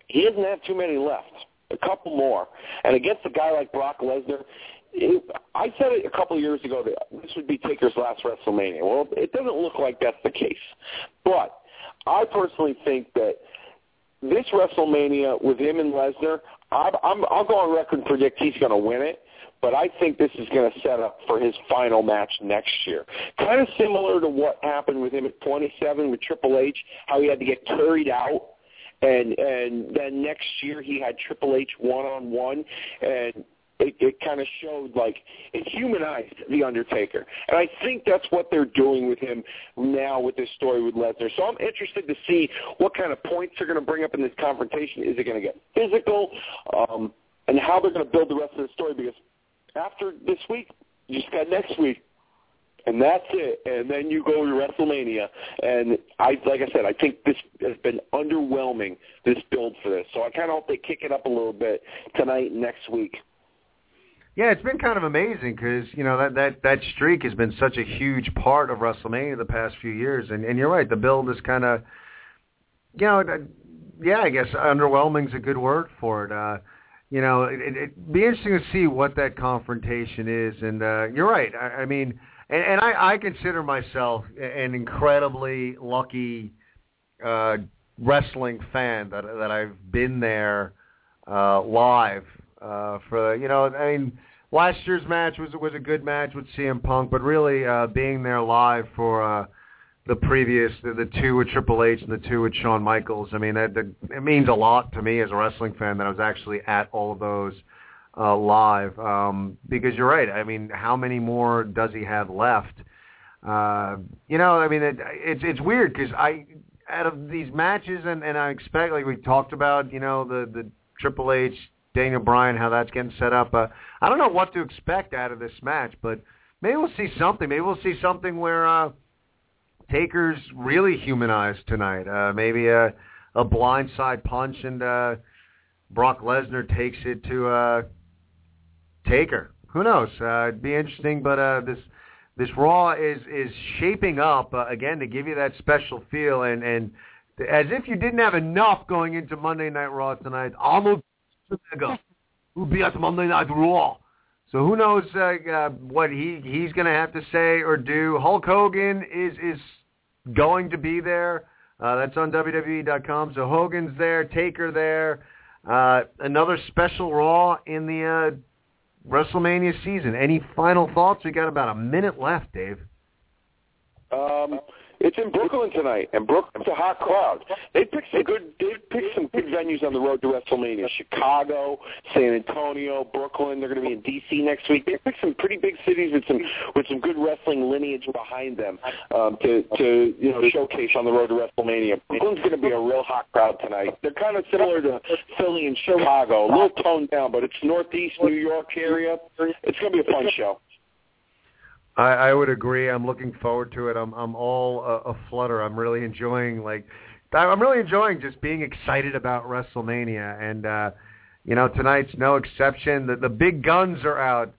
he doesn't have too many left. A couple more. And against a guy like Brock Lesnar, it, I said it a couple years ago that this would be Taker's last WrestleMania. Well, it doesn't look like that's the case. But I personally think that this WrestleMania with him and Lesnar, I'm, I'm, I'll go on record and predict he's going to win it. But I think this is going to set up for his final match next year. Kind of similar to what happened with him at 27 with Triple H, how he had to get carried out and and then next year he had Triple H one on one, and it, it kind of showed like it humanized the Undertaker, and I think that's what they're doing with him now with this story with Lesnar. So I'm interested to see what kind of points they're going to bring up in this confrontation. Is it going to get physical, um, and how they're going to build the rest of the story? Because after this week, you just got next week. And that's it. And then you go to WrestleMania. And I, like I said, I think this has been underwhelming, this build for this. So I kind of hope they kick it up a little bit tonight next week. Yeah, it's been kind of amazing because you know that that that streak has been such a huge part of WrestleMania the past few years, and and you're right, the build is kind of, you know, yeah, I guess underwhelming is a good word for it. Uh, you know, it, it, it'd be interesting to see what that confrontation is, and uh, you're right. I, I mean, and, and I, I consider myself an incredibly lucky uh, wrestling fan that that I've been there uh, live uh, for you know, I mean, last year's match was was a good match with CM Punk, but really uh, being there live for uh, the previous the, the two with Triple H and the two with Shawn Michaels, I mean, that, that it means a lot to me as a wrestling fan that I was actually at all of those uh, live. Um, because you're right. I mean, how many more does he have left? Uh, you know, I mean, it, it's it's weird because I out of these matches, and and I expect like we talked about, you know, the the Triple H Daniel Bryan, how that's getting set up. Uh, I don't know what to expect out of this match, but maybe we'll see something. Maybe we'll see something where uh, Taker's really humanized tonight. Uh, maybe a a blindside punch and uh, Brock Lesnar takes it to uh, Taker. Who knows? Uh, it'd be interesting, but uh, this this Raw is is shaping up uh, again to give you that special feel and and as if you didn't have enough going into Monday Night Raw tonight. Arnold Schwarzenegger will be at Monday Night Raw. So who knows uh, uh, what he he's going to have to say or do? Hulk Hogan is is going to be there. Uh, that's on WWE.com. So Hogan's there, Taker there. Uh, another special Raw in the uh, WrestleMania season. Any final thoughts? We got about a minute left, Dave. Um, it's in Brooklyn tonight, and Brooklyn's a hot crowd. They picked some good. They picked some good venues on the road to WrestleMania: Chicago, San Antonio, Brooklyn. They're going to be in DC next week. They picked some pretty big cities with some with some good wrestling lineage behind them um, to to you know showcase on the road to WrestleMania. Brooklyn's going to be a real hot crowd tonight. They're kind of similar to Philly and Chicago, a little toned down, but it's Northeast New York area. It's going to be a fun show. I, I would agree. I'm looking forward to it. I'm I'm all a, a flutter. I'm really enjoying like I'm really enjoying just being excited about WrestleMania, and uh, you know tonight's no exception. The the big guns are out.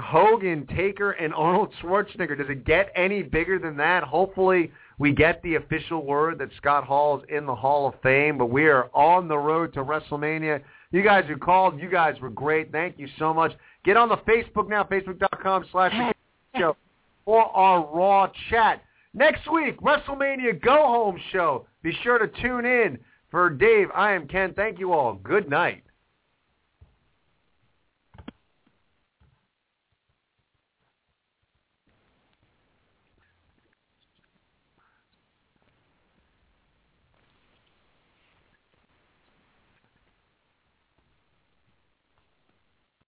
Hogan, Taker, and Arnold Schwarzenegger. Does it get any bigger than that? Hopefully, we get the official word that Scott Hall is in the Hall of Fame. But we are on the road to WrestleMania. You guys who called, you guys were great. Thank you so much. Get on the Facebook now, facebook.com slash show for our Raw chat. Next week, WrestleMania Go Home Show. Be sure to tune in. For Dave, I am Ken. Thank you all. Good night.